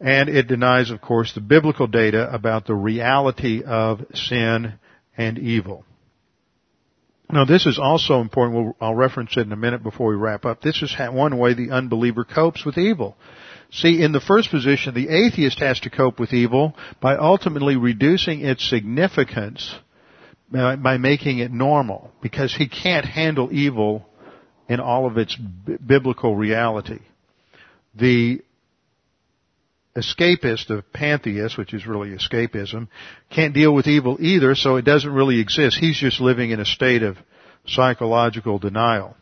And it denies, of course, the biblical data about the reality of sin and evil. Now this is also important, we'll, I'll reference it in a minute before we wrap up. This is one way the unbeliever copes with evil. See, in the first position, the atheist has to cope with evil by ultimately reducing its significance by making it normal, because he can't handle evil in all of its b- biblical reality. The escapist, the pantheist, which is really escapism, can't deal with evil either, so it doesn't really exist. He's just living in a state of psychological denial.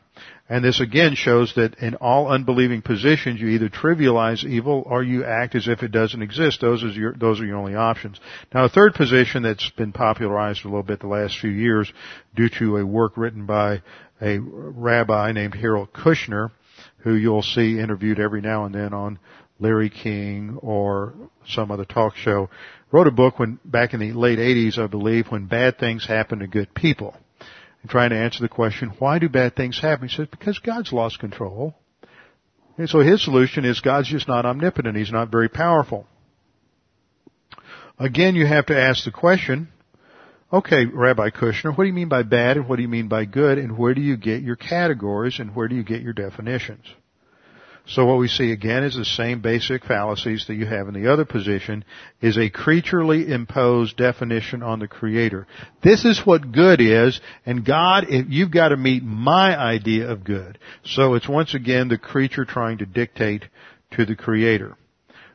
And this again shows that in all unbelieving positions, you either trivialize evil or you act as if it doesn't exist. Those are your, those are your only options. Now a third position that's been popularized a little bit the last few years due to a work written by a rabbi named Harold Kushner, who you'll see interviewed every now and then on Larry King or some other talk show, wrote a book when back in the late 80s, I believe, when bad things happen to good people. And trying to answer the question, why do bad things happen? He says, because God's lost control. And so his solution is God's just not omnipotent. He's not very powerful. Again, you have to ask the question, okay, Rabbi Kushner, what do you mean by bad and what do you mean by good and where do you get your categories and where do you get your definitions? So what we see again is the same basic fallacies that you have in the other position is a creaturely imposed definition on the creator. This is what good is and God, you've got to meet my idea of good. So it's once again the creature trying to dictate to the creator.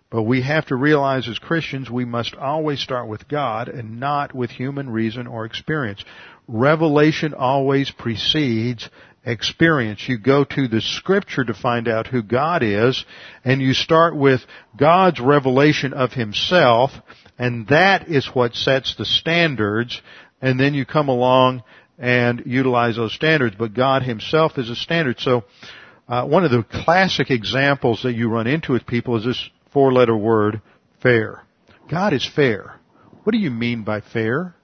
But we have to realize as Christians we must always start with God and not with human reason or experience. Revelation always precedes experience. You go to the scripture to find out who God is, and you start with God's revelation of Himself, and that is what sets the standards, and then you come along and utilize those standards, but God Himself is a standard. So, uh, one of the classic examples that you run into with people is this four letter word, fair. God is fair. What do you mean by fair?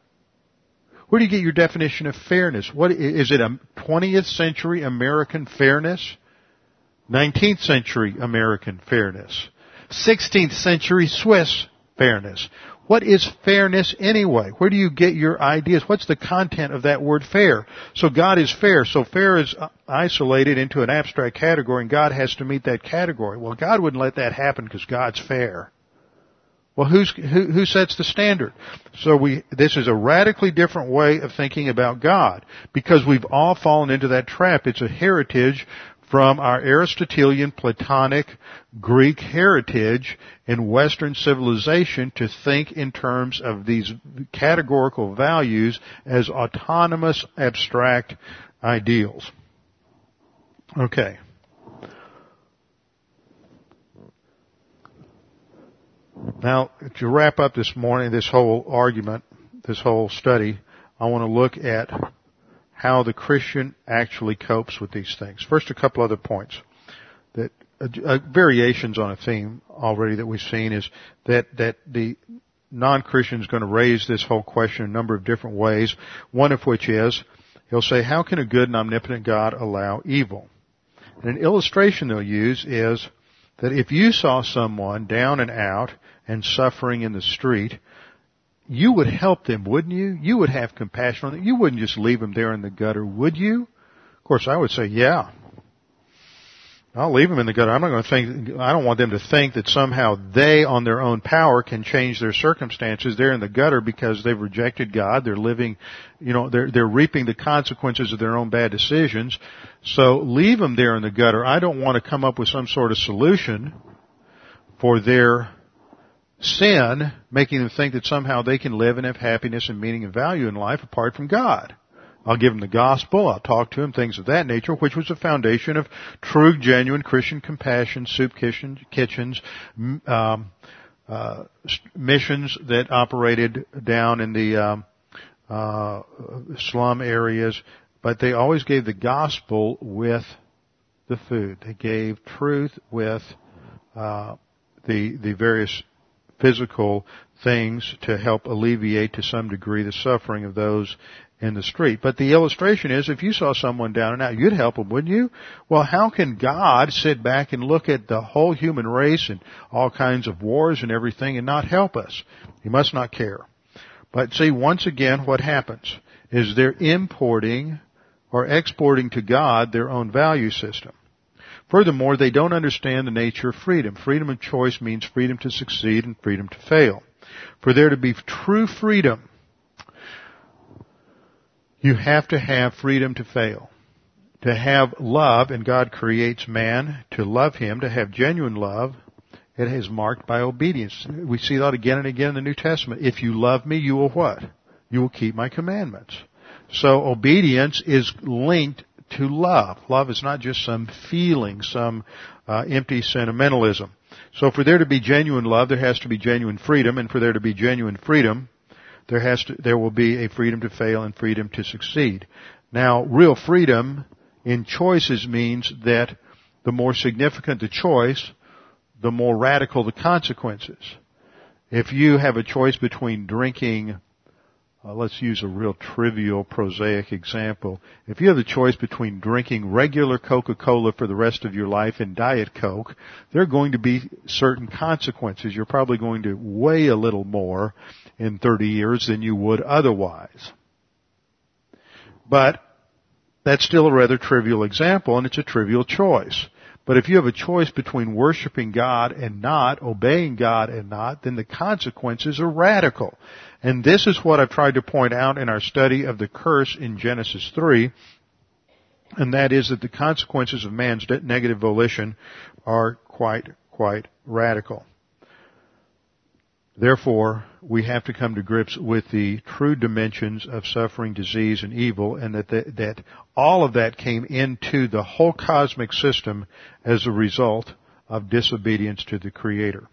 Where do you get your definition of fairness? What is it a 20th century American fairness? 19th century American fairness? 16th century Swiss fairness? What is fairness anyway? Where do you get your ideas? What's the content of that word fair? So God is fair. So fair is uh, isolated into an abstract category and God has to meet that category. Well, God wouldn't let that happen because God's fair. Well, who's, who, who sets the standard? So we, this is a radically different way of thinking about God because we've all fallen into that trap. It's a heritage from our Aristotelian Platonic Greek heritage in Western civilization to think in terms of these categorical values as autonomous abstract ideals. Okay. Now, to wrap up this morning, this whole argument, this whole study, I want to look at how the Christian actually copes with these things. First, a couple other points that uh, uh, variations on a theme already that we've seen is that that the non-Christian is going to raise this whole question a number of different ways. One of which is he'll say, "How can a good and omnipotent God allow evil?" And an illustration they'll use is that if you saw someone down and out and suffering in the street, you would help them, wouldn't you? You would have compassion on them. You wouldn't just leave them there in the gutter, would you? Of course, I would say, yeah. I'll leave them in the gutter. I'm not going to think, I don't want them to think that somehow they on their own power can change their circumstances. They're in the gutter because they've rejected God. They're living, you know, they're, they're reaping the consequences of their own bad decisions. So leave them there in the gutter. I don't want to come up with some sort of solution for their sin, making them think that somehow they can live and have happiness and meaning and value in life apart from God. I'll give them the gospel. I'll talk to them, things of that nature, which was the foundation of true, genuine Christian compassion, soup kitchens, kitchens um, uh, missions that operated down in the um, uh, slum areas. But they always gave the gospel with the food. They gave truth with uh, the the various physical things to help alleviate to some degree the suffering of those in the street. But the illustration is if you saw someone down and out, you'd help them, wouldn't you? Well, how can God sit back and look at the whole human race and all kinds of wars and everything and not help us? He must not care. But see, once again, what happens is they're importing or exporting to God their own value system. Furthermore, they don't understand the nature of freedom. Freedom of choice means freedom to succeed and freedom to fail. For there to be true freedom, you have to have freedom to fail. To have love, and God creates man to love Him, to have genuine love, it is marked by obedience. We see that again and again in the New Testament. If you love me, you will what? You will keep my commandments. So obedience is linked to love. Love is not just some feeling, some uh, empty sentimentalism. So for there to be genuine love, there has to be genuine freedom, and for there to be genuine freedom, there has to, there will be a freedom to fail and freedom to succeed. Now, real freedom in choices means that the more significant the choice, the more radical the consequences. If you have a choice between drinking, uh, let's use a real trivial, prosaic example. If you have the choice between drinking regular Coca-Cola for the rest of your life and Diet Coke, there are going to be certain consequences. You're probably going to weigh a little more in 30 years than you would otherwise. But that's still a rather trivial example and it's a trivial choice. But if you have a choice between worshiping God and not, obeying God and not, then the consequences are radical. And this is what I've tried to point out in our study of the curse in Genesis 3, and that is that the consequences of man's negative volition are quite, quite radical. Therefore, we have to come to grips with the true dimensions of suffering, disease, and evil, and that, the, that all of that came into the whole cosmic system as a result of disobedience to the Creator.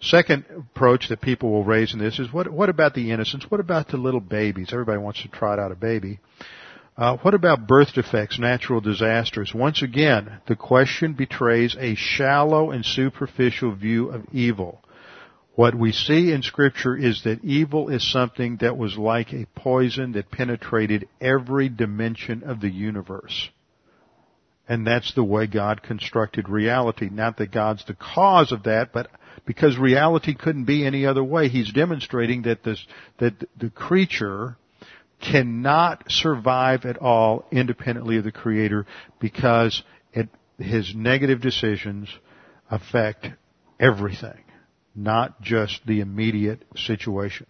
Second approach that people will raise in this is what, what about the innocents? What about the little babies? Everybody wants to trot out a baby. Uh, what about birth defects, natural disasters? Once again, the question betrays a shallow and superficial view of evil. What we see in scripture is that evil is something that was like a poison that penetrated every dimension of the universe. And that's the way God constructed reality. Not that God's the cause of that, but because reality couldn't be any other way. He's demonstrating that this, that the creature cannot survive at all independently of the Creator because it, his negative decisions affect everything not just the immediate situation.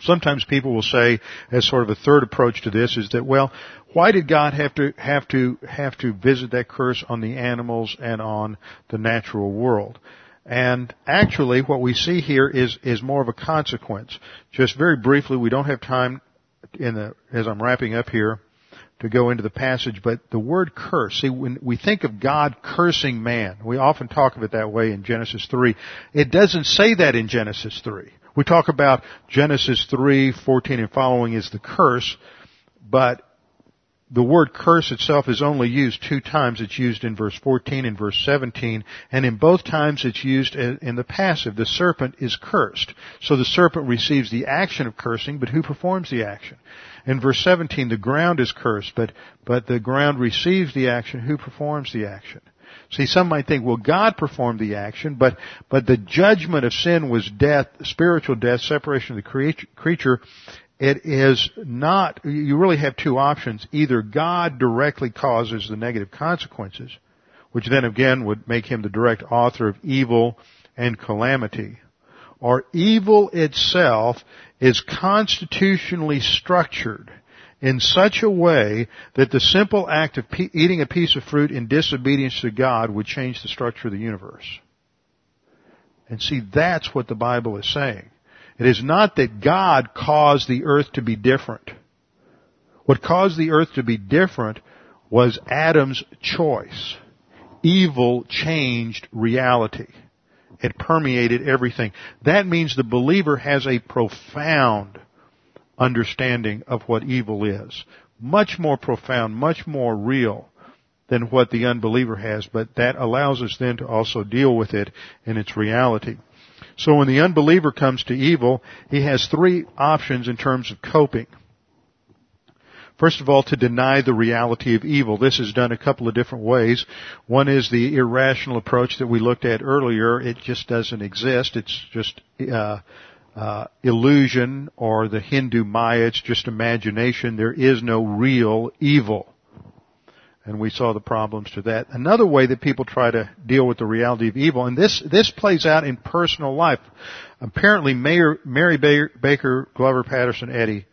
Sometimes people will say, as sort of a third approach to this, is that, well, why did God have to, have to, have to visit that curse on the animals and on the natural world? And actually, what we see here is, is more of a consequence. Just very briefly, we don't have time in the, as I'm wrapping up here, to go into the passage, but the word curse, see, when we think of God cursing man, we often talk of it that way in Genesis 3. It doesn't say that in Genesis 3. We talk about Genesis 3, 14 and following is the curse, but the word curse itself is only used two times. It's used in verse 14 and verse 17, and in both times it's used in the passive. The serpent is cursed. So the serpent receives the action of cursing, but who performs the action? In verse 17, the ground is cursed, but, but the ground receives the action. Who performs the action? See, some might think, well, God performed the action, but, but the judgment of sin was death, spiritual death, separation of the creature. It is not, you really have two options. Either God directly causes the negative consequences, which then again would make him the direct author of evil and calamity, or evil itself is constitutionally structured in such a way that the simple act of pe- eating a piece of fruit in disobedience to God would change the structure of the universe. And see, that's what the Bible is saying. It is not that God caused the earth to be different. What caused the earth to be different was Adam's choice. Evil changed reality. It permeated everything. That means the believer has a profound understanding of what evil is. Much more profound, much more real than what the unbeliever has, but that allows us then to also deal with it in its reality. So when the unbeliever comes to evil, he has three options in terms of coping. First of all, to deny the reality of evil. This is done a couple of different ways. One is the irrational approach that we looked at earlier. It just doesn't exist. It's just uh, uh, illusion or the Hindu Maya. It's just imagination. There is no real evil. And we saw the problems to that. Another way that people try to deal with the reality of evil, and this, this plays out in personal life. Apparently Mayor, Mary Baker, Glover Patterson Eddy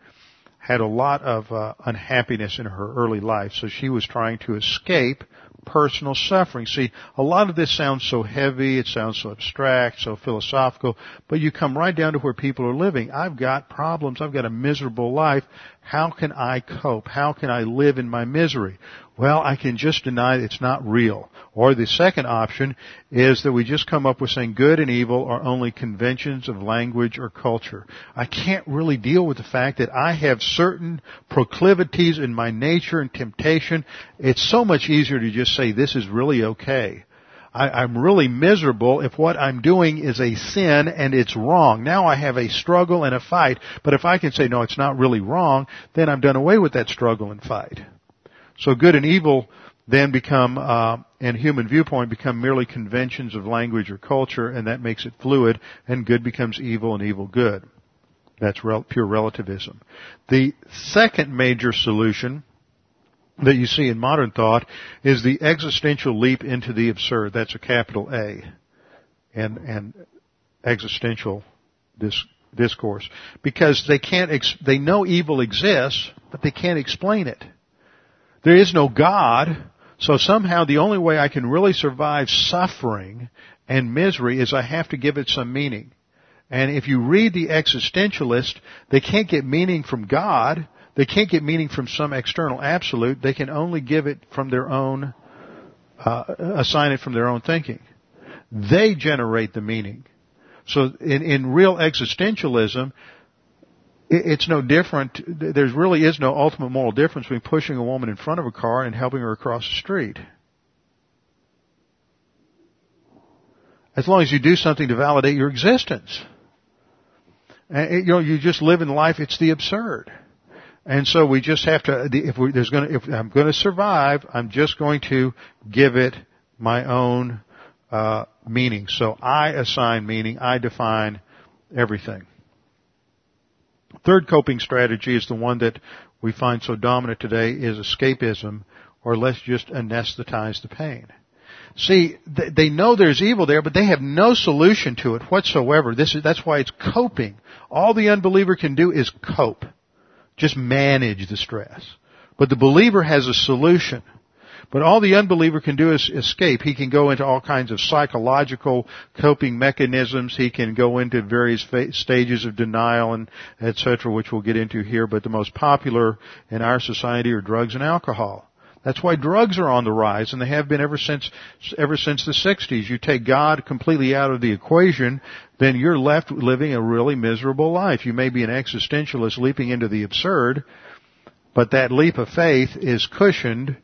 had a lot of uh, unhappiness in her early life, so she was trying to escape personal suffering. See, a lot of this sounds so heavy, it sounds so abstract, so philosophical, but you come right down to where people are living. I've got problems, I've got a miserable life. How can I cope? How can I live in my misery? Well, I can just deny it's not real. Or the second option is that we just come up with saying good and evil are only conventions of language or culture. I can't really deal with the fact that I have certain proclivities in my nature and temptation. It's so much easier to just say this is really okay. I, am really miserable if what I'm doing is a sin and it's wrong. Now I have a struggle and a fight, but if I can say no, it's not really wrong, then I'm done away with that struggle and fight. So good and evil then become, uh, in human viewpoint, become merely conventions of language or culture, and that makes it fluid, and good becomes evil and evil good. That's rel- pure relativism. The second major solution that you see in modern thought is the existential leap into the absurd. That's a capital A. And, and existential dis- discourse. Because they can't, ex- they know evil exists, but they can't explain it. There is no God, so somehow the only way I can really survive suffering and misery is I have to give it some meaning. And if you read the existentialist, they can't get meaning from God. They can't get meaning from some external absolute. They can only give it from their own, uh, assign it from their own thinking. They generate the meaning. So in, in real existentialism, it's no different. There really is no ultimate moral difference between pushing a woman in front of a car and helping her across the street. As long as you do something to validate your existence. And, you know, you just live in life, it's the absurd. And so we just have to, if we, there's gonna, if I'm gonna survive, I'm just going to give it my own, uh, meaning. So I assign meaning, I define everything. Third coping strategy is the one that we find so dominant today is escapism or let's just anesthetize the pain. See, they know there's evil there, but they have no solution to it whatsoever. This is, that's why it's coping. All the unbeliever can do is cope. Just manage the stress. But the believer has a solution. But all the unbeliever can do is escape. He can go into all kinds of psychological coping mechanisms. He can go into various fa- stages of denial and etc., which we'll get into here. But the most popular in our society are drugs and alcohol. That's why drugs are on the rise, and they have been ever since ever since the '60s. You take God completely out of the equation, then you're left living a really miserable life. You may be an existentialist leaping into the absurd, but that leap of faith is cushioned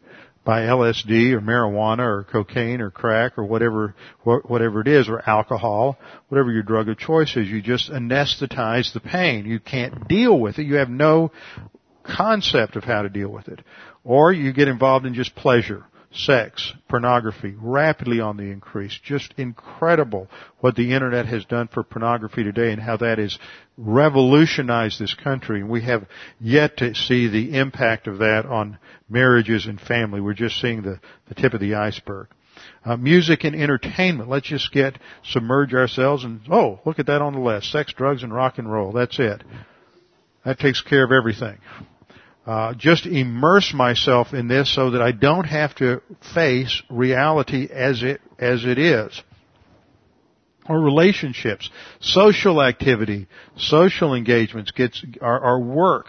by LSD or marijuana or cocaine or crack or whatever whatever it is or alcohol, whatever your drug of choice is, you just anesthetize the pain. You can't deal with it. You have no concept of how to deal with it. Or you get involved in just pleasure. sex, pornography, rapidly on the increase. Just incredible what the internet has done for pornography today and how that has revolutionized this country. And we have yet to see the impact of that on marriages and family. We're just seeing the, the tip of the iceberg. Uh, music and entertainment. Let's just get submerge ourselves and oh, look at that on the list: sex, drugs, and rock and roll. That's it. That takes care of everything. Uh, just immerse myself in this so that I don't have to face reality as it as it is. Or relationships, social activity, social engagements gets our, work.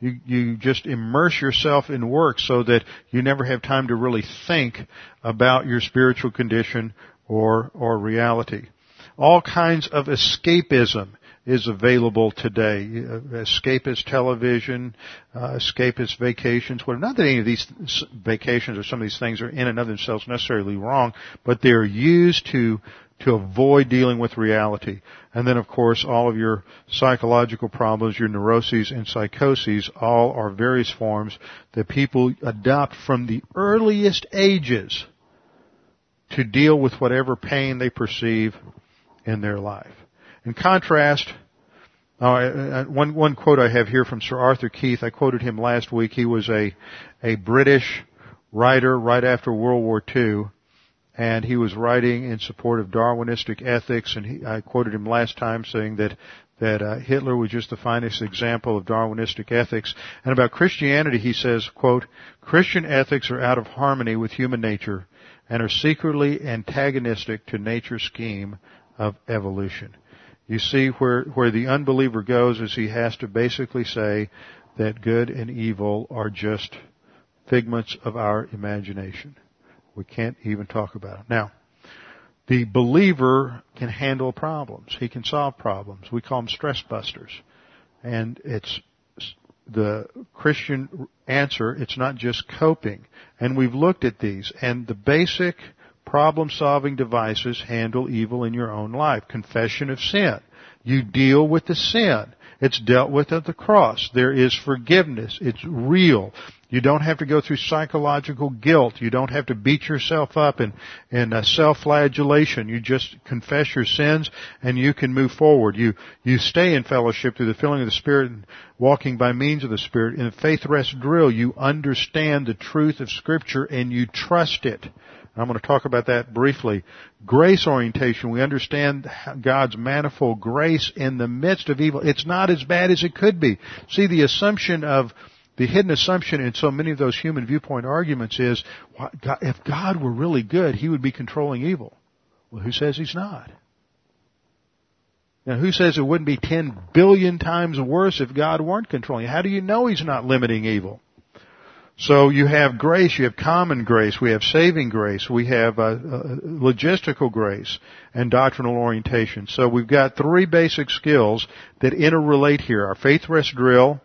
You you just immerse yourself in work so that you never have time to really think about your spiritual condition or or reality. All kinds of escapism is available today. Uh, escapist television, uh, escapist vacations. Well, not that any of these vacations or some of these things are in and of themselves necessarily wrong, but they're used to to avoid dealing with reality. And then of course all of your psychological problems, your neuroses and psychoses all are various forms that people adopt from the earliest ages to deal with whatever pain they perceive in their life. In contrast, uh, one, one quote I have here from Sir Arthur Keith, I quoted him last week. He was a, a British writer right after World War II, and he was writing in support of Darwinistic ethics, and he, I quoted him last time saying that that uh, Hitler was just the finest example of Darwinistic ethics. And about Christianity, he says, quote, Christian ethics are out of harmony with human nature and are secretly antagonistic to nature's scheme of evolution. You see where, where the unbeliever goes is he has to basically say that good and evil are just figments of our imagination. We can't even talk about it. Now, the believer can handle problems. He can solve problems. We call them stress busters. And it's the Christian answer, it's not just coping. And we've looked at these. And the basic problem solving devices handle evil in your own life. Confession of sin. You deal with the sin. It's dealt with at the cross. There is forgiveness. It's real. You don't have to go through psychological guilt. You don't have to beat yourself up in, in uh, self-flagellation. You just confess your sins and you can move forward. You, you stay in fellowship through the filling of the Spirit and walking by means of the Spirit. In the faith rest drill, you understand the truth of Scripture and you trust it. I'm going to talk about that briefly. Grace orientation, we understand God's manifold grace in the midst of evil. It's not as bad as it could be. See, the assumption of, the hidden assumption in so many of those human viewpoint arguments is, if God were really good, He would be controlling evil. Well, who says He's not? Now, who says it wouldn't be 10 billion times worse if God weren't controlling? How do you know He's not limiting evil? So you have grace, you have common grace, we have saving grace, we have uh, uh, logistical grace, and doctrinal orientation. So we've got three basic skills that interrelate here. Our faith rest drill,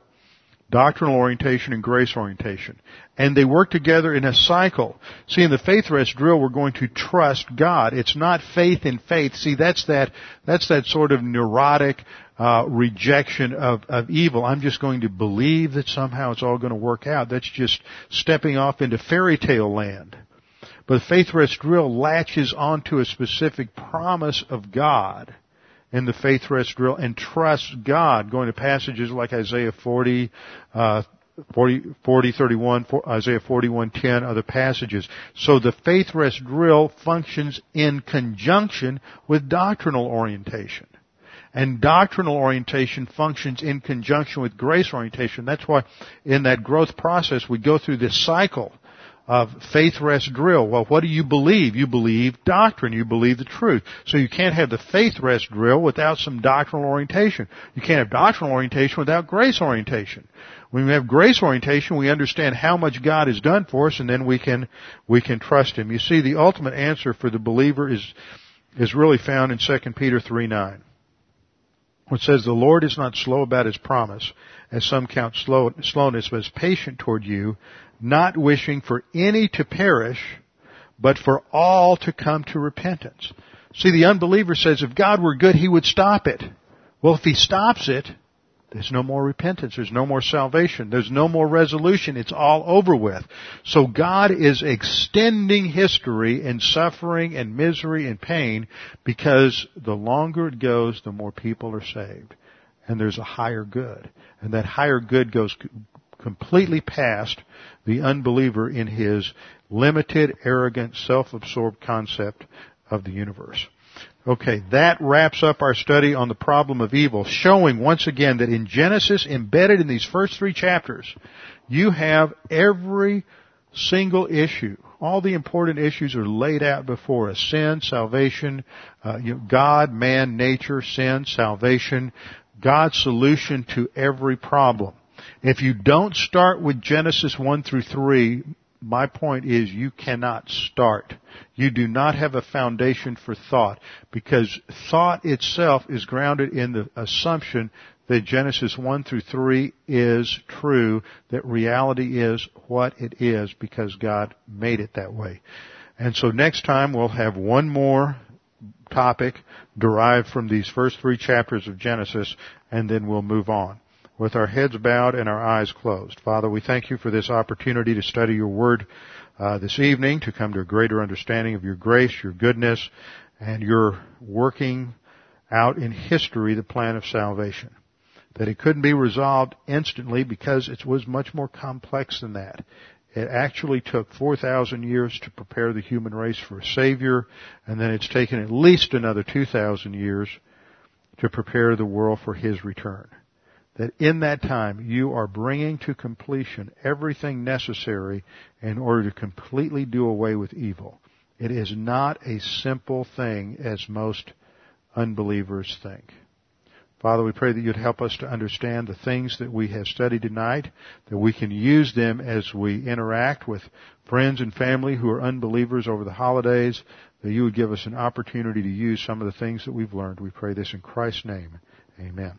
doctrinal orientation, and grace orientation. And they work together in a cycle. See, in the faith rest drill, we're going to trust God. It's not faith in faith. See, that's that, that's that sort of neurotic, uh, rejection of, of evil. I'm just going to believe that somehow it's all going to work out. That's just stepping off into fairy tale land. But faith rest drill latches onto a specific promise of God in the faith rest drill and trusts God, going to passages like Isaiah 40, uh, 40, 40 31, Isaiah 41, 10, other passages. So the faith rest drill functions in conjunction with doctrinal orientation. And doctrinal orientation functions in conjunction with grace orientation. That's why in that growth process we go through this cycle of faith rest drill. Well, what do you believe? You believe doctrine. You believe the truth. So you can't have the faith rest drill without some doctrinal orientation. You can't have doctrinal orientation without grace orientation. When we have grace orientation, we understand how much God has done for us and then we can, we can trust Him. You see, the ultimate answer for the believer is, is really found in 2 Peter 3 9 which says the Lord is not slow about his promise, as some count slow, slowness, but is patient toward you, not wishing for any to perish, but for all to come to repentance. See, the unbeliever says if God were good, he would stop it. Well, if he stops it, there's no more repentance. There's no more salvation. There's no more resolution. It's all over with. So God is extending history and suffering and misery and pain because the longer it goes, the more people are saved. And there's a higher good. And that higher good goes completely past the unbeliever in his limited, arrogant, self-absorbed concept of the universe. Okay, that wraps up our study on the problem of evil, showing once again that in Genesis, embedded in these first three chapters, you have every single issue. All the important issues are laid out before us. Sin, salvation, uh, you know, God, man, nature, sin, salvation, God's solution to every problem. If you don't start with Genesis 1 through 3, my point is you cannot start. You do not have a foundation for thought because thought itself is grounded in the assumption that Genesis 1 through 3 is true, that reality is what it is because God made it that way. And so next time we'll have one more topic derived from these first three chapters of Genesis and then we'll move on with our heads bowed and our eyes closed. Father, we thank you for this opportunity to study your word uh, this evening, to come to a greater understanding of your grace, your goodness, and your working out in history the plan of salvation. That it couldn't be resolved instantly because it was much more complex than that. It actually took 4,000 years to prepare the human race for a Savior, and then it's taken at least another 2,000 years to prepare the world for His return that in that time you are bringing to completion everything necessary in order to completely do away with evil. It is not a simple thing as most unbelievers think. Father, we pray that you'd help us to understand the things that we have studied tonight, that we can use them as we interact with friends and family who are unbelievers over the holidays, that you would give us an opportunity to use some of the things that we've learned. We pray this in Christ's name. Amen.